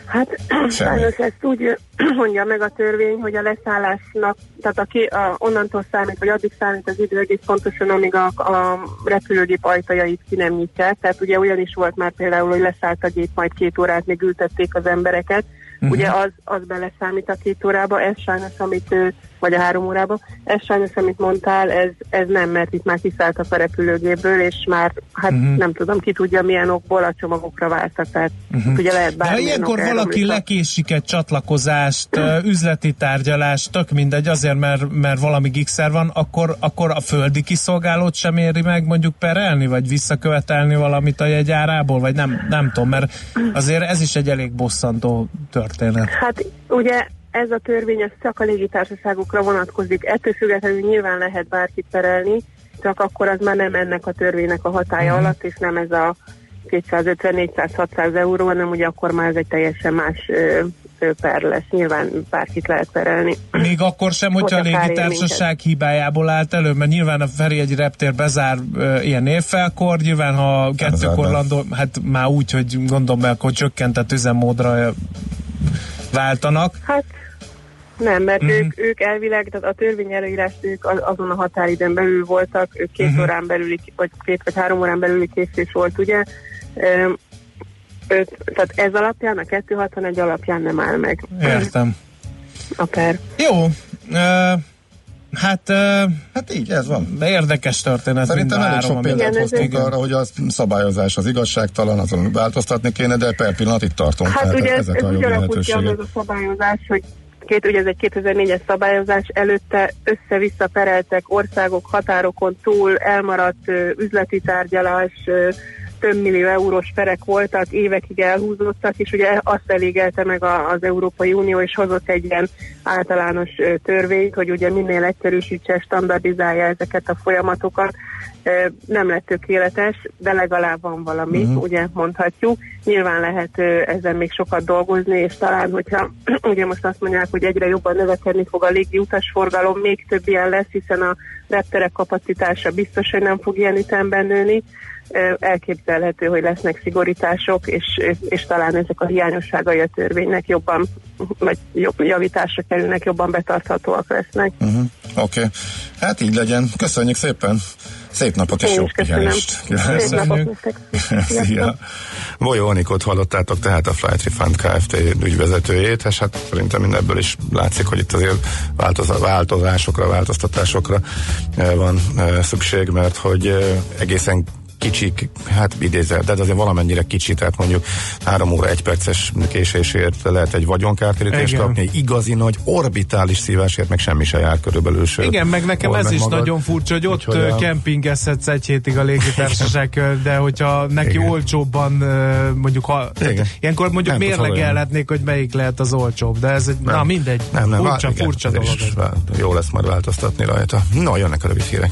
Hát sajnos ezt úgy mondja meg a törvény, hogy a leszállásnak, tehát aki a, onnantól számít, vagy addig számít az idő egész pontosan, amíg a, a repülőgép ajtajait ki nem nyitják. Tehát ugye olyan is volt már például, hogy leszállt a gép, majd két órát még ültették az embereket. Uh-huh. Ugye az, az beleszámít a két órába, ez sajnos, amit ő, vagy a három órába, ez sajnos, amit mondtál, ez, ez nem, mert itt már kiszálltak a repülőgépből, és már, hát uh-huh. nem tudom, ki tudja milyen okból a csomagokra váltak, tehát uh-huh. ugye lehet De ha bármilyen ilyenkor valaki elromlik a- lekésik egy csatlakozást, ö, üzleti tárgyalást, tök mindegy, azért, mert, mert valami gigszer van, akkor, akkor a földi kiszolgálót sem éri meg mondjuk perelni, vagy visszakövetelni valamit a jegyárából, vagy nem, nem tudom, mert azért ez is egy elég bosszantó történet. Hát ugye ez a törvény az csak a légitársaságokra vonatkozik. Ettől függetlenül nyilván lehet bárkit perelni, csak akkor az már nem ennek a törvénynek a hatája Mhm. alatt, és nem ez a 250-400-600 euró, hanem ugye akkor már ez egy teljesen más ö, ö, per lesz. Nyilván bárkit lehet perelni. Még akkor sem, hogyha a Hogyha légitársaság hibájából állt elő, mert nyilván a Ferihegyi reptér bezár ö, ilyen névfelkor, nyilván ha kettőkor landol, hát már úgy, hogy gondolom, mert akkor csökkentett üzemmódra váltanak. Hát nem, mert mm. ők, ők elvileg, tehát a törvény előírás ők az- azon a határidőn belül voltak, ők két Mhm. mm. órán belüli, vagy két vagy három órán belüli készés volt, ugye? Öm, tehát ez alapján, a 261 alapján nem áll meg Értem. a per. Jó, ö, hát, Hát így, ez van. de érdekes történet Szerintem elég sok példát Igen, hoztunk arra, hogy a szabályozás az igazságtalan, azon változtatni kéne, de per pillanat itt tartunk. Hát Tehát ugye ez, ezek ez a úgy jogi ki az lehetőségek. a szabályozás, hogy két, ugye ez egy 2004-es szabályozás, előtte össze-vissza pereltek országok határokon túl, elmaradt ö, üzleti tárgyalás, ö, több millió eurós perek voltak, évekig elhúzódtak, és ugye azt elégelte meg a, az Európai Unió, és hozott egy ilyen általános törvényt, hogy ugye minél egyszerűsítse, standardizálja ezeket a folyamatokat. Nem lett tökéletes, de legalább van valami, uh-huh. ugye mondhatjuk. Nyilván lehet ezen még sokat dolgozni, és talán, hogyha ugye most azt mondják, hogy egyre jobban növekedni fog a légi utasforgalom, még több ilyen lesz, hiszen a repterek kapacitása biztos, hogy nem fog ilyen ütemben nőni. Elképzelhető, hogy lesznek szigorítások, és, és talán ezek a hiányosságai a törvénynek jobban, vagy jobb javításra kerülnek, jobban betarthatóak lesznek. Uh-huh. Oké, okay. hát így legyen. Köszönjük szépen. Szép napot és Én köszönöm. pihenést. Szép Köszönjük. Szia. Bolyó Anikot hallottátok, tehát a Flight Refund Kft. ügyvezetőjét, és hát szerintem mindebből is látszik, hogy itt azért változ- változásokra, változtatásokra eh, van eh, szükség, mert hogy eh, egészen kicsik, hát idézel, de azért valamennyire kicsi, tehát mondjuk három óra egy perces késésért lehet egy vagyonkártérítést Igen. kapni, egy igazi nagy orbitális szívásért meg semmi se jár körülbelül, sőt. Igen, meg nekem ez is magad. nagyon furcsa, hogy ott Úgyhogy kempingezhetsz egy hétig a légitársaság, de hogyha neki Igen. olcsóbban mondjuk, ha, Igen. tehát ilyenkor mondjuk Nem mérlegelhetnék, hogy melyik lehet az olcsóbb, de ez egy, na mindegy, Nem, nem, furcsa, vá- igen, furcsa és dolog. Jó lesz majd változtatni rajta. No, jönnek a rövid hírek.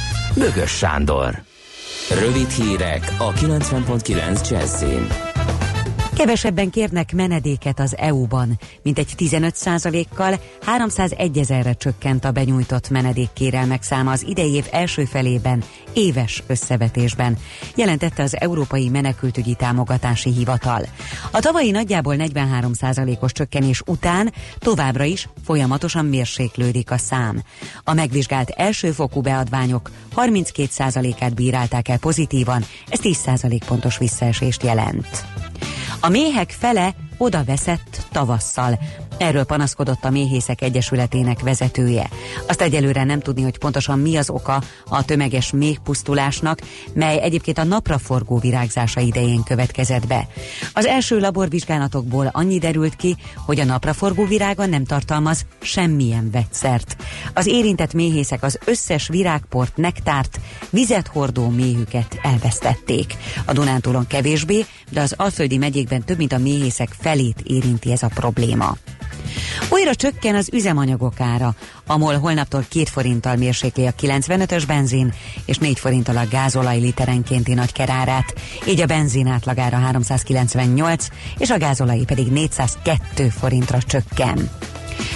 Bögös Sándor. Rövid hírek a 90.9 Jazzin. Kevesebben kérnek menedéket az EU-ban, mint egy 15%-kal 301 ezerre csökkent a benyújtott menedékkérelmek száma az idei év első felében, éves összevetésben, jelentette az Európai Menekültügyi Támogatási Hivatal. A tavalyi nagyjából 43%-os csökkenés után továbbra is folyamatosan mérséklődik a szám. A megvizsgált elsőfokú beadványok 32%-át bírálták el pozitívan, ez 10% pontos visszaesést jelent. A méhek fele oda veszett tavasszal. Erről panaszkodott a Méhészek Egyesületének vezetője. Azt egyelőre nem tudni, hogy pontosan mi az oka a tömeges méhpusztulásnak, mely egyébként a napraforgó virágzása idején következett be. Az első laborvizsgálatokból annyi derült ki, hogy a napraforgó virága nem tartalmaz semmilyen vegyszert. Az érintett méhészek az összes virágport, nektárt, vizet hordó méhüket elvesztették. A Dunántúlon kevésbé, de az alföldi megyékben több mint a méhészek felét érinti ez a probléma. Újra csökken az üzemanyagok ára. A MOL holnaptól 2 forinttal mérsékli a 95-ös benzin, és 4 forinttal a gázolaj literenkénti nagykerárát. Így a benzin átlagára 398, és a gázolai pedig 402 forintra csökken.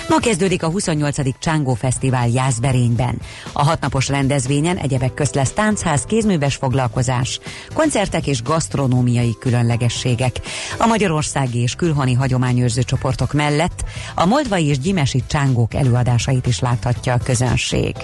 Ma kezdődik a 28. Csángó Fesztivál Jászberényben. A hatnapos rendezvényen egyebek közt lesz táncház, kézműves foglalkozás, koncertek és gasztronómiai különlegességek. A magyarországi és külhoni hagyományőrző csoportok mellett a moldvai és gyimesi csángók előadásait is láthatja a közönség.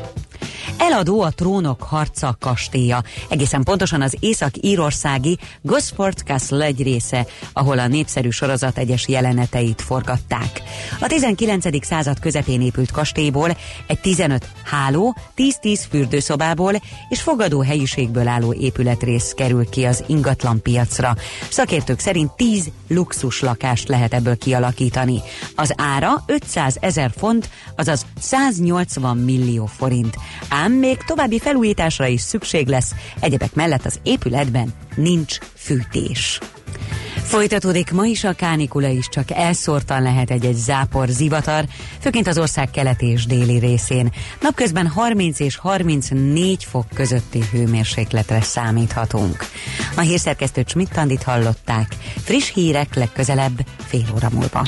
Eladó a Trónok harca kastélya, egészen pontosan az észak-írországi Gosport Castle egy része, ahol a népszerű sorozat egyes jeleneteit forgatták. A 19. század közepén épült kastélyból egy 15 háló, 10-10 fürdőszobából és fogadó helyiségből álló épületrész kerül ki az ingatlan piacra. Szakértők szerint 10 luxus lakást lehet ebből kialakítani. Az ára 500 ezer font, azaz 180 millió forint. Ám még további felújításra is szükség lesz, egyebek mellett az épületben nincs fűtés. Folytatódik ma is a kánikula is, csak elszórtan lehet egy-egy zápor, zivatar, főként az ország keleti és déli részén. Napközben 30 és 34 fok közötti hőmérsékletre számíthatunk. A hírszerkesztő Csmittandit hallották. Friss hírek legközelebb fél óra múlva.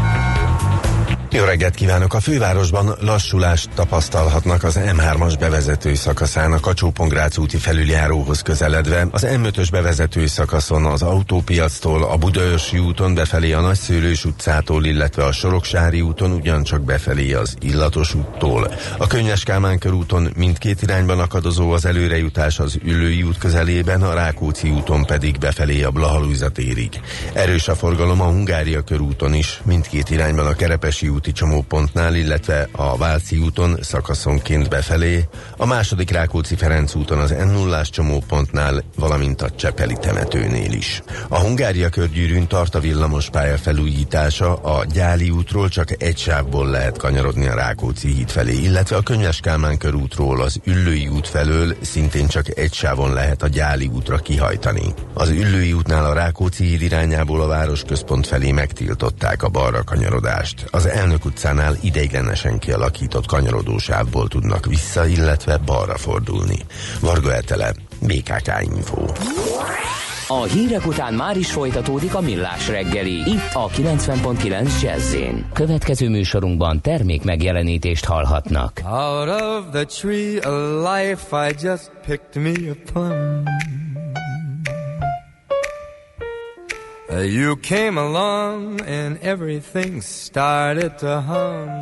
Jó reggelt kívánok! A fővárosban lassulást tapasztalhatnak az M3-as bevezető szakaszán a kacsó úti felüljáróhoz közeledve. Az M5-ös bevezető szakaszon az autópiactól, a Budaörsi úton befelé a Nagyszőlős utcától, illetve a Soroksári úton ugyancsak befelé az Illatos úttól. A Könnyes Kálmán körúton mindkét irányban akadozó az előrejutás az Üllői út közelében, a Rákóczi úton pedig befelé a Blahalújza térig. Erős a forgalom a Hungária körúton is, mindkét irányban a Kerepesi úti csomópontnál, illetve a Váci úton szakaszonként befelé, a második Rákóczi Ferenc úton az n 0 csomópontnál, valamint a Csepeli temetőnél is. A Hungária körgyűrűn tart a villamos pálya felújítása, a Gyáli útról csak egy sávból lehet kanyarodni a Rákóczi híd felé, illetve a Könyves Kálmán körútról az Üllői út felől szintén csak egy sávon lehet a Gyáli útra kihajtani. Az Üllői útnál a Rákóczi híd irányából a városközpont felé megtiltották a balra kanyarodást. Az elnök utcánál ideiglenesen kialakított kanyarodósávból tudnak vissza, illetve balra fordulni. Varga Etele, BKK Info. A hírek után már is folytatódik a millás reggeli, itt a 90.9 jazz Következő műsorunkban termék megjelenítést hallhatnak. Out of the tree of life I just picked me a plum. Uh, you came along and everything started to hum.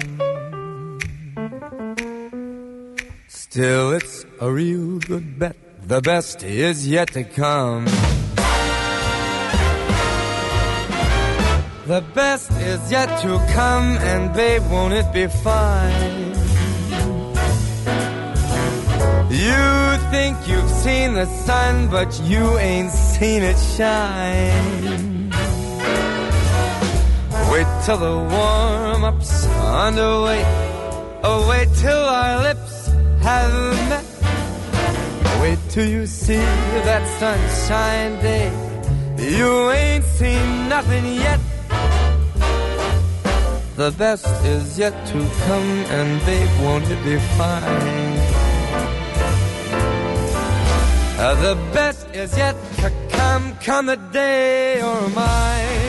Still, it's a real good bet. The best is yet to come. The best is yet to come, and babe, won't it be fine? You think you've seen the sun, but you ain't seen it shine. Wait till the warm up's underway. Oh, wait till our lips have met. Wait till you see that sunshine day. You ain't seen nothing yet. The best is yet to come, and babe, won't it be fine? Uh, the best is yet to come, come the day you're mine.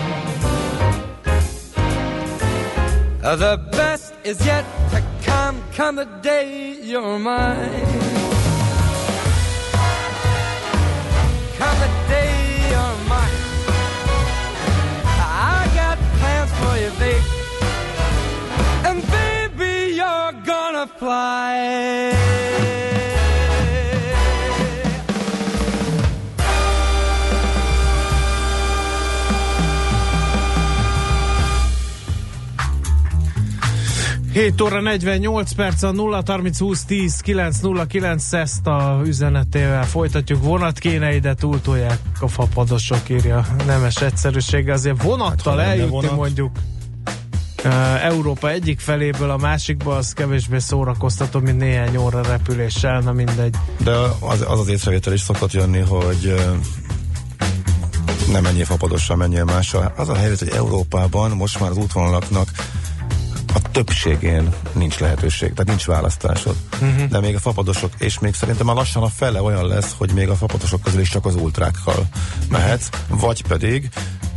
The best is yet to come, come the day you're mine. Come the day you're mine. I got plans for you, babe. And baby, you're gonna fly. Hét óra 48 perc a 0 30 20 10 9 0 9 ezt a üzenetével folytatjuk. Vonat kéne ide túltolják a fapadosok, írja nemes egyszerűsége. Azért vonattal Hát, eljutni vonat. mondjuk uh, Európa egyik feléből a másikba, az kevésbé szórakoztató, mint néhány óra repüléssel, na mindegy. De az az, az észrevétel is szokott jönni, hogy nem menjél fapadossal, menjél mással. Az a helyzet, hogy Európában most már az útvonalaknak többségén nincs lehetőség, tehát nincs választásod. Uh-huh. De még a fapadosok, és még szerintem már lassan a fele olyan lesz, hogy még a fapadosok közül is csak az ultrákkal mehetsz, vagy pedig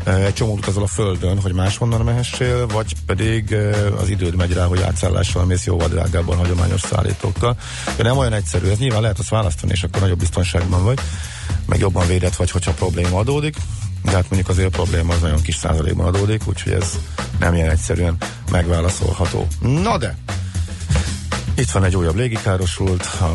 egy csomó utazol a földön, hogy máshonnan mehessél, vagy pedig az időd megy rá, hogy átszállással mész jóval drágábban hagyományos szállítókkal. De nem olyan egyszerű, ez nyilván lehet azt választani, és akkor nagyobb biztonságban vagy, meg jobban védett vagy, hogyha probléma adódik, de hát mondjuk azért a probléma az nagyon kis százalékban adódik, úgyhogy ez nem ilyen egyszerűen megválaszolható. Na de, itt van egy újabb légikárosult a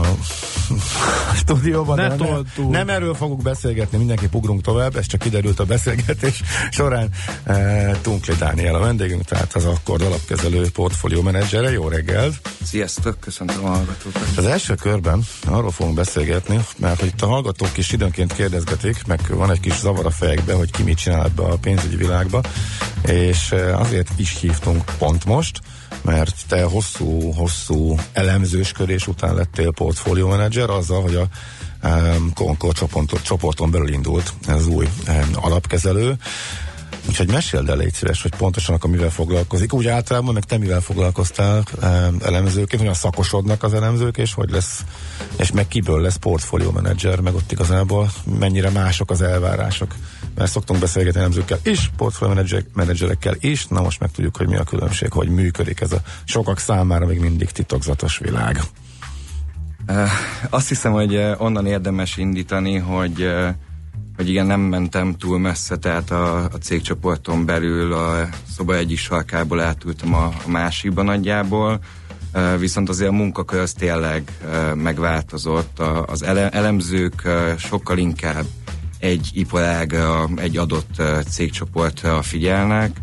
stúdióban. Ne túl. nem erről fogunk beszélgetni, mindenképp ugrunk tovább, ez csak kiderült a beszélgetés során. E, Tunkli Dániel a vendégünk, tehát az akkor alapkezelő portfólió menedzsere. Jó reggelt! Sziasztok, köszöntöm a hallgatókat. Az első körben arról fogunk beszélgetni, mert hogy itt a hallgatók is időnként kérdezgetik, meg van egy kis zavar a fejekbe, hogy ki mit csinál ebbe a pénzügyi világba, és azért is hívtunk pont most, mert te hosszú-hosszú elemzősködés után lettél portfólió menedzser azzal, hogy a Concord csoporton, csoporton belül indult ez új alapkezelő, Úgyhogy meséld el, légy szíves, hogy pontosan akkor mivel foglalkozik. Úgy általában, meg te mivel foglalkoztál em, elemzőként, hogyan szakosodnak az elemzők, és hogy lesz, és meg kiből lesz portfólió menedzser, meg ott igazából mennyire mások az elvárások. Mert szoktunk beszélgetni elemzőkkel is, portfólió menedzser, menedzserekkel is, na most meg tudjuk, hogy mi a különbség, hogy működik ez a sokak számára még mindig titokzatos világ. Uh, azt hiszem, hogy uh, onnan érdemes indítani, hogy uh, hogy igen, nem mentem túl messze, tehát a, a cégcsoporton belül a szoba egyik sarkából átültem a, a másikba nagyjából, viszont azért a munkakör az tényleg megváltozott. Az ele, elemzők sokkal inkább egy iparágra, egy adott cégcsoportra figyelnek,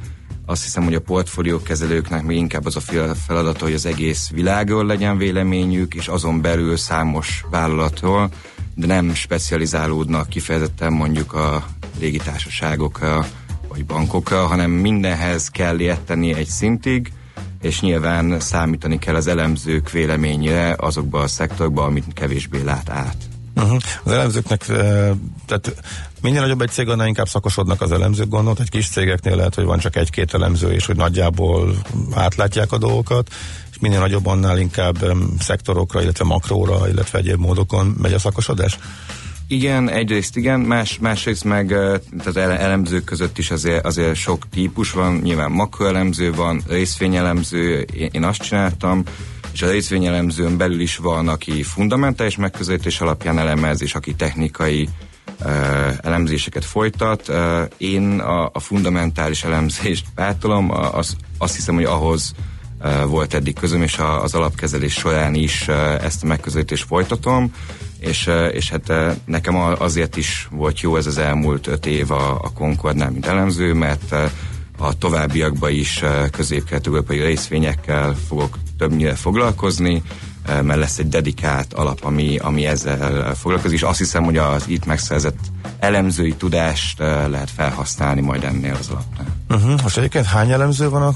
azt hiszem, hogy a portfólió kezelőknek még inkább az a fel- feladata, hogy az egész világról legyen véleményük, és azon belül számos vállalatról, de nem specializálódnak kifejezetten mondjuk a légitársaságokra vagy bankokra, hanem mindenhez kell érteni egy szintig, és nyilván számítani kell az elemzők véleményére azokba a szektorba, amit kevésbé lát át. Uh-huh. Az elemzőknek, eh, tehát minél nagyobb egy cég, annál inkább szakosodnak az elemzők, gondolt, egy kis cégeknél lehet, hogy van csak egy-két elemző, és hogy nagyjából átlátják a dolgokat, és minél nagyobb, annál inkább szektorokra, illetve makróra, illetve egyéb módokon megy a szakosodás? Igen, egyrészt igen, más, másrészt meg eh, tehát ele- elemzők között is azért, azért sok típus van, nyilván makroelemző van, részvényelemző, én, én azt csináltam, és a részvényelemzőn belül is van, aki fundamentális megközelítés alapján elemez, és aki technikai uh, elemzéseket folytat. Uh, én a, a fundamentális elemzést pártolom, az, azt hiszem, hogy ahhoz volt eddig közöm, és a, az alapkezelés során is ezt a megközelítést folytatom, és, és hát nekem azért is volt jó ez az elmúlt öt év a, a Concordnál, mint elemző, mert a továbbiakban is közép-kelet-európai részvényekkel fogok többnyire foglalkozni, uh, mert lesz egy dedikált alap, ami, ami ezzel foglalkozik, és azt hiszem, hogy az itt megszerzett elemzői tudást lehet felhasználni majd ennél az alapnál. Uh-huh. Most egyébként hány elemző van a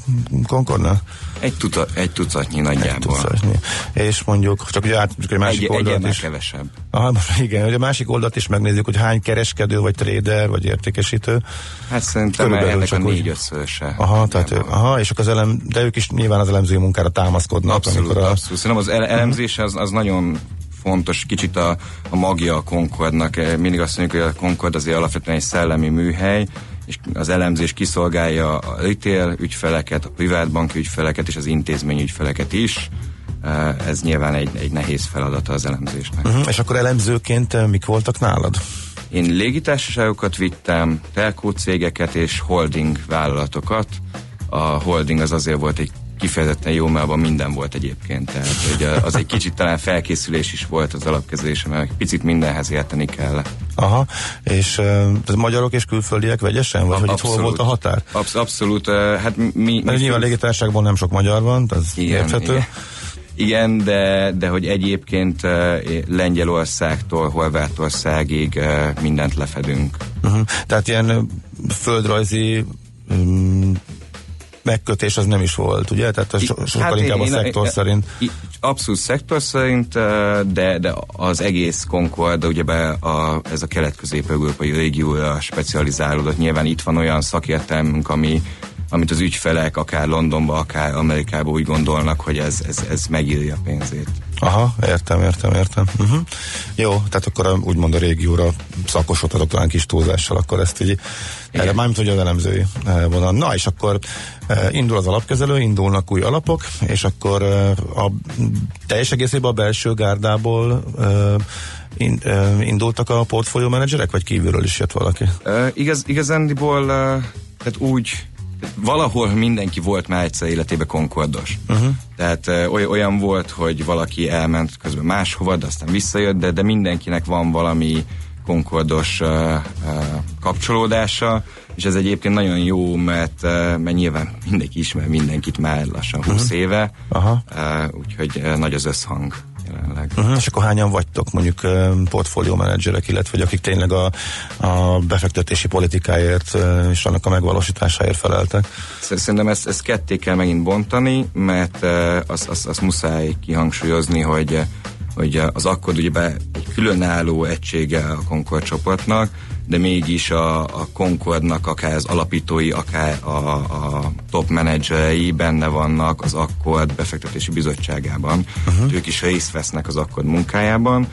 Concordnál? Egy, tuta, egy tucatnyi nagyjából. Tucatnyi. És mondjuk, csak ugye át, csak egy másik Egy, oldalt egyébben is. kevesebb. Aha, most igen, hogy a másik oldalt is megnézzük, hogy hány kereskedő, vagy trader, vagy értékesítő. Hát szerintem Körülbelül ennek a csak úgy. négy-ötszöröse. Aha, tehát ő, aha, és akkor az elem, de ők is nyilván az elemzői munkára támaszkodnak. Abszolút, amikor a, abszolút. Szerintem az ele- elemzés az, az nagyon fontos, kicsit a, a magja a Concordnak. Eh, Mindig azt mondjuk, hogy a Concord azért alapvetően egy szellemi műhely, és az elemzés kiszolgálja a retail ügyfeleket, a privátbanki ügyfeleket és az intézmény ügyfeleket is. Eh, Ez nyilván egy, egy nehéz feladata az elemzésnek. uh-huh. És akkor elemzőként eh, mik voltak nálad? Én légitársaságokat vittem, telkó cégeket és holding vállalatokat. A holding az azért volt egy kifejezetten jó, mert abban minden volt egyébként. Tehát hogy az egy kicsit talán felkészülés is volt az alapkezelésre, mert picit mindenhez érteni kell. Aha, és uh, magyarok és külföldiek vegyesen? Vagy hogy itt hol volt a határ? Absz- abszolút, uh, hát mi... mi Mert nyilván légitárságban nem sok magyar van, ez igen, érthető. igen. Igen, de, de hogy egyébként uh, Lengyelországtól Horvátországig uh, mindent lefedünk. Uh-huh. Tehát ilyen földrajzi um, megkötés az nem is volt, ugye? Tehát so, sokkal Hát inkább a én- szektor én- szerint. Abszolút szektor szerint, de, de az egész Concord, ugyebár a, ez a kelet-közép-európai régióra specializálódott. Nyilván itt van olyan szakértelmünk, ami, amit az ügyfelek akár Londonba, akár Amerikába úgy gondolnak, hogy ez, ez, ez megírja a pénzét. Aha, értem, értem, értem. Uh-huh. Jó, tehát akkor a, úgymond a régióra szakosodhatok talán kis túlzással, akkor ezt így, erre mármint, hogy az elemzői eh, vonal. Na, és akkor eh, indul az alapkezelő, indulnak új alapok, és akkor eh, a teljes egészében a belső gárdából in, indultak a portfólió menedzserek, vagy kívülről is jött valaki? Uh, igaz, igazándiból uh, tehát úgy valahol mindenki volt már egyszer életében konkordos. Uh-huh. Tehát oly, olyan volt, hogy valaki elment közben máshova, de aztán visszajött, de, de mindenkinek van valami konkordos uh, uh, kapcsolódása, és ez egyébként nagyon jó, mert, uh, mert nyilván mindenki ismer mindenkit már lassan 20 Mhm. éve, uh, úgyhogy uh, nagy az összhang jelenleg. Uh-huh. És akkor hányan vagytok mondjuk portfólió menedzserek, illetve hogy akik tényleg a, a befektetési politikáért és annak a megvalósításáért feleltek? Szerintem ezt, ezt ketté kell megint bontani, mert azt az, az muszáj kihangsúlyozni, hogy hogy az akkor ugye egy különálló egysége a Concord csoportnak, de mégis a, a Concordnak akár az alapítói, akár a, a top menedzserei benne vannak az Accord befektetési bizottságában. Uh-huh. Ők is részt vesznek az Accord munkájában,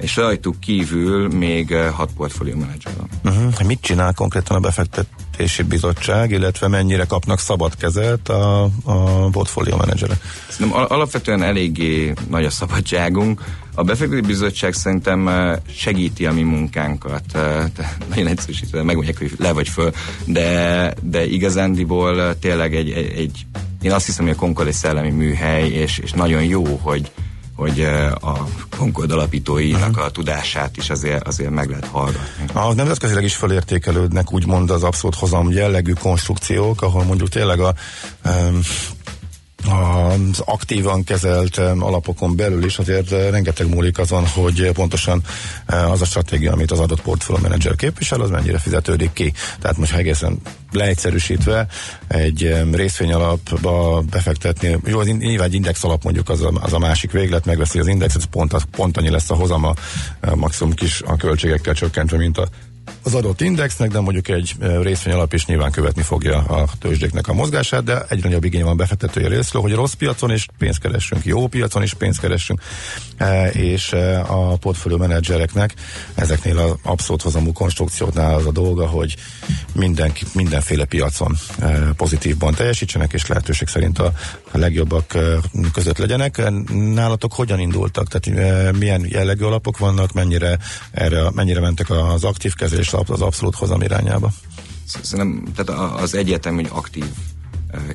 és rajtuk kívül még eh, hat portfólió menedzser van. Uh-huh. Mit csinál konkrétan a befektetési bizottság, illetve mennyire kapnak szabad kezet a, a portfólió menedzserek? Szerintem al- alapvetően eléggé nagy a szabadságunk. A befektetési bizottság szerintem eh, segíti a mi munkánkat. eh, Nagyon egyszerűsítve megmondják, hogy le vagy föl, de, de igazándiból eh, tényleg egy, egy, egy én azt hiszem, hogy a Concord egy szellemi műhely, és, és nagyon jó, hogy hogy a Concord alapítóinak a tudását is azért, azért meg lehet hallgatni. A nemzetközileg is felértékelődnek úgymond az abszolút hozam jellegű konstrukciók, ahol mondjuk tényleg a um, az aktívan kezelt alapokon belül is azért eh, rengeteg múlik azon, hogy pontosan eh, az a stratégia, amit az adott portfólió menedzser képvisel, az mennyire fizetődik ki. Tehát most egészen leegyszerűsítve egy em, részvényalapba befektetni, jó, az nyilván egy index alap mondjuk az a, az a másik véglet, megveszi az indexet, pont, az, pont annyi lesz a hozama, eh, maximum kis a költségekkel csökkentve, mint a az adott indexnek, de mondjuk egy ö, részvény alap is nyilván követni fogja a tőzsdéknek a mozgását, de egyre nagyobb igény van befektetői részről, hogy rossz piacon is pénzt keressünk, jó piacon is pénzt keressünk, és a portfólió menedzsereknek ezeknél az abszolút hozamú konstrukcióknál az a dolga, hogy mindenki, mindenféle piacon pozitívban teljesítsenek, és lehetőség szerint a, legjobbak között legyenek. Nálatok hogyan indultak? Tehát milyen jellegű alapok vannak, mennyire, erre, mennyire mentek az aktív kezelés az abszolút hozam irányába? Szerintem tehát az egyértelmű, hogy aktív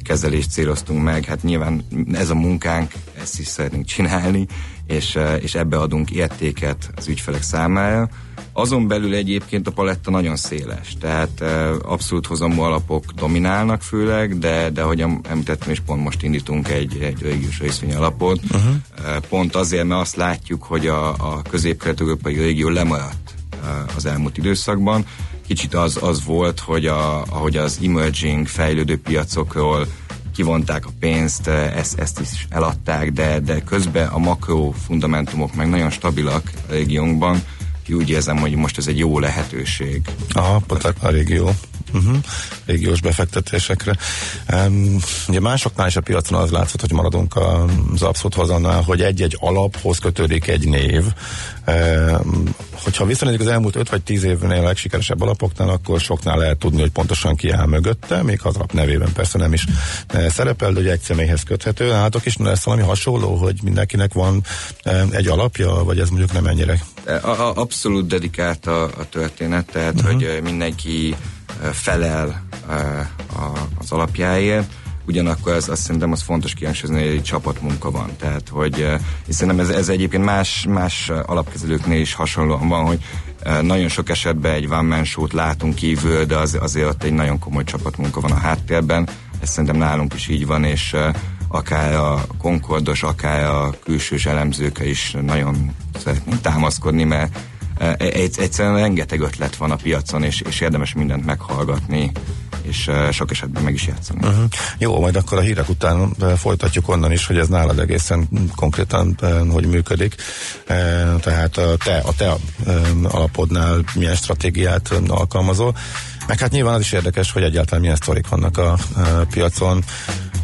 kezelést céloztunk meg, hát nyilván ez a munkánk, ezt is szeretnénk csinálni, és, és ebbe adunk értéket az ügyfelek számára. Azon belül egyébként a paletta nagyon széles, tehát abszolút hozamú alapok dominálnak főleg, de, de ahogy em- említettem, és pont most indítunk egy, egy régiós részvény alapot, uh-huh. pont azért, mert azt látjuk, hogy a, a közép-kelet-európai régió lemaradt az elmúlt időszakban. Kicsit az, az volt, hogy a, ahogy az emerging, fejlődő piacokról kivonták a pénzt, eh, ezt, ezt is eladták, de, de közben a makro fundamentumok meg nagyon stabilak a régiónkban, úgy érzem, hogy most ez egy jó lehetőség. Aha, pont a régió. Uh-huh. régiós befektetésekre. Um, ugye másoknál is a piacon az látszott, hogy maradunk az abszolút hozannál, hogy egy-egy alaphoz kötődik egy név. Um, hogyha visszanézzük az elmúlt 5 vagy 10 évnél a legsikeresebb alapoknál, akkor soknál lehet tudni, hogy pontosan ki áll mögötte, még az alap nevében persze nem is eh, szerepel, de hogy egy személyhez köthető. Látok is lesz valami hasonló, hogy mindenkinek van um, egy alapja, vagy ez mondjuk nem ennyire A, a, abszolút dedikált a, a történet, tehát uh-huh. hogy mindenki felel a, az alapjáért, ugyanakkor az, azt szerintem az fontos kihangsúlyozni, hogy egy csapatmunka van. Tehát, hogy ö, és szerintem ez, ez egyébként más, más alapkezelőknél is hasonlóan van, hogy ö, nagyon sok esetben egy one látunk kívül, de az, azért ott egy nagyon komoly csapatmunka van a háttérben. Ez szerintem nálunk is így van, és akár a Concordos, akár a külsős elemzőkre is nagyon szeretnénk támaszkodni, mert eh, egyszerűen rengeteg ötlet van a piacon, és, és érdemes mindent meghallgatni, és sok esetben meg is játszani. Uh-huh. Jó, majd akkor a hírek után folytatjuk onnan is, hogy ez nálad egészen konkrétan uh, hogy működik. Tehát a te, a te alapodnál milyen stratégiát alkalmazol. Meg hát nyilván az is érdekes, hogy egyáltalán milyen sztorik vannak a, piacon.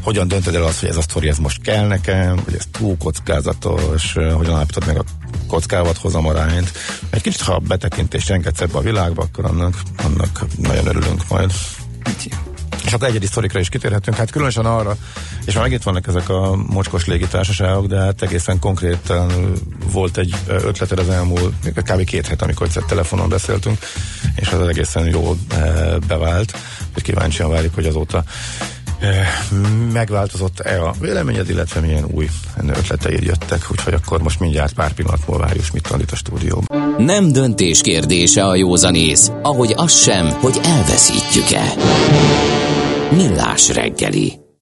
Hogyan döntöd el azt, hogy ez a sztori ez most kell nekem, hogy ez túl kockázatos, hogyan állapítod meg a kockávat hozamarányt. Egy kicsit, ha betekintést engedsz ebbe a világba, akkor annak, annak nagyon örülünk majd. És akkor egyedi sztorikra is kitérhetünk, hát különösen arra, és már megint vannak ezek a mocskos légitársaságok, de hát egészen konkrétan volt egy ötleted az elmúlt, kb. két hét, amikor egyszer telefonon beszéltünk, és az egészen jól bevált, és kíváncsian várjuk, hogy azóta megváltozott-e a véleményed, illetve milyen új ötleteid jöttek, úgyhogy akkor most mindjárt pár pillanat múlva várjuk mit tanít a stúdióban. Nem döntés kérdése a józanész, ahogy az sem, hogy elveszítjük-e. Millás reggeli.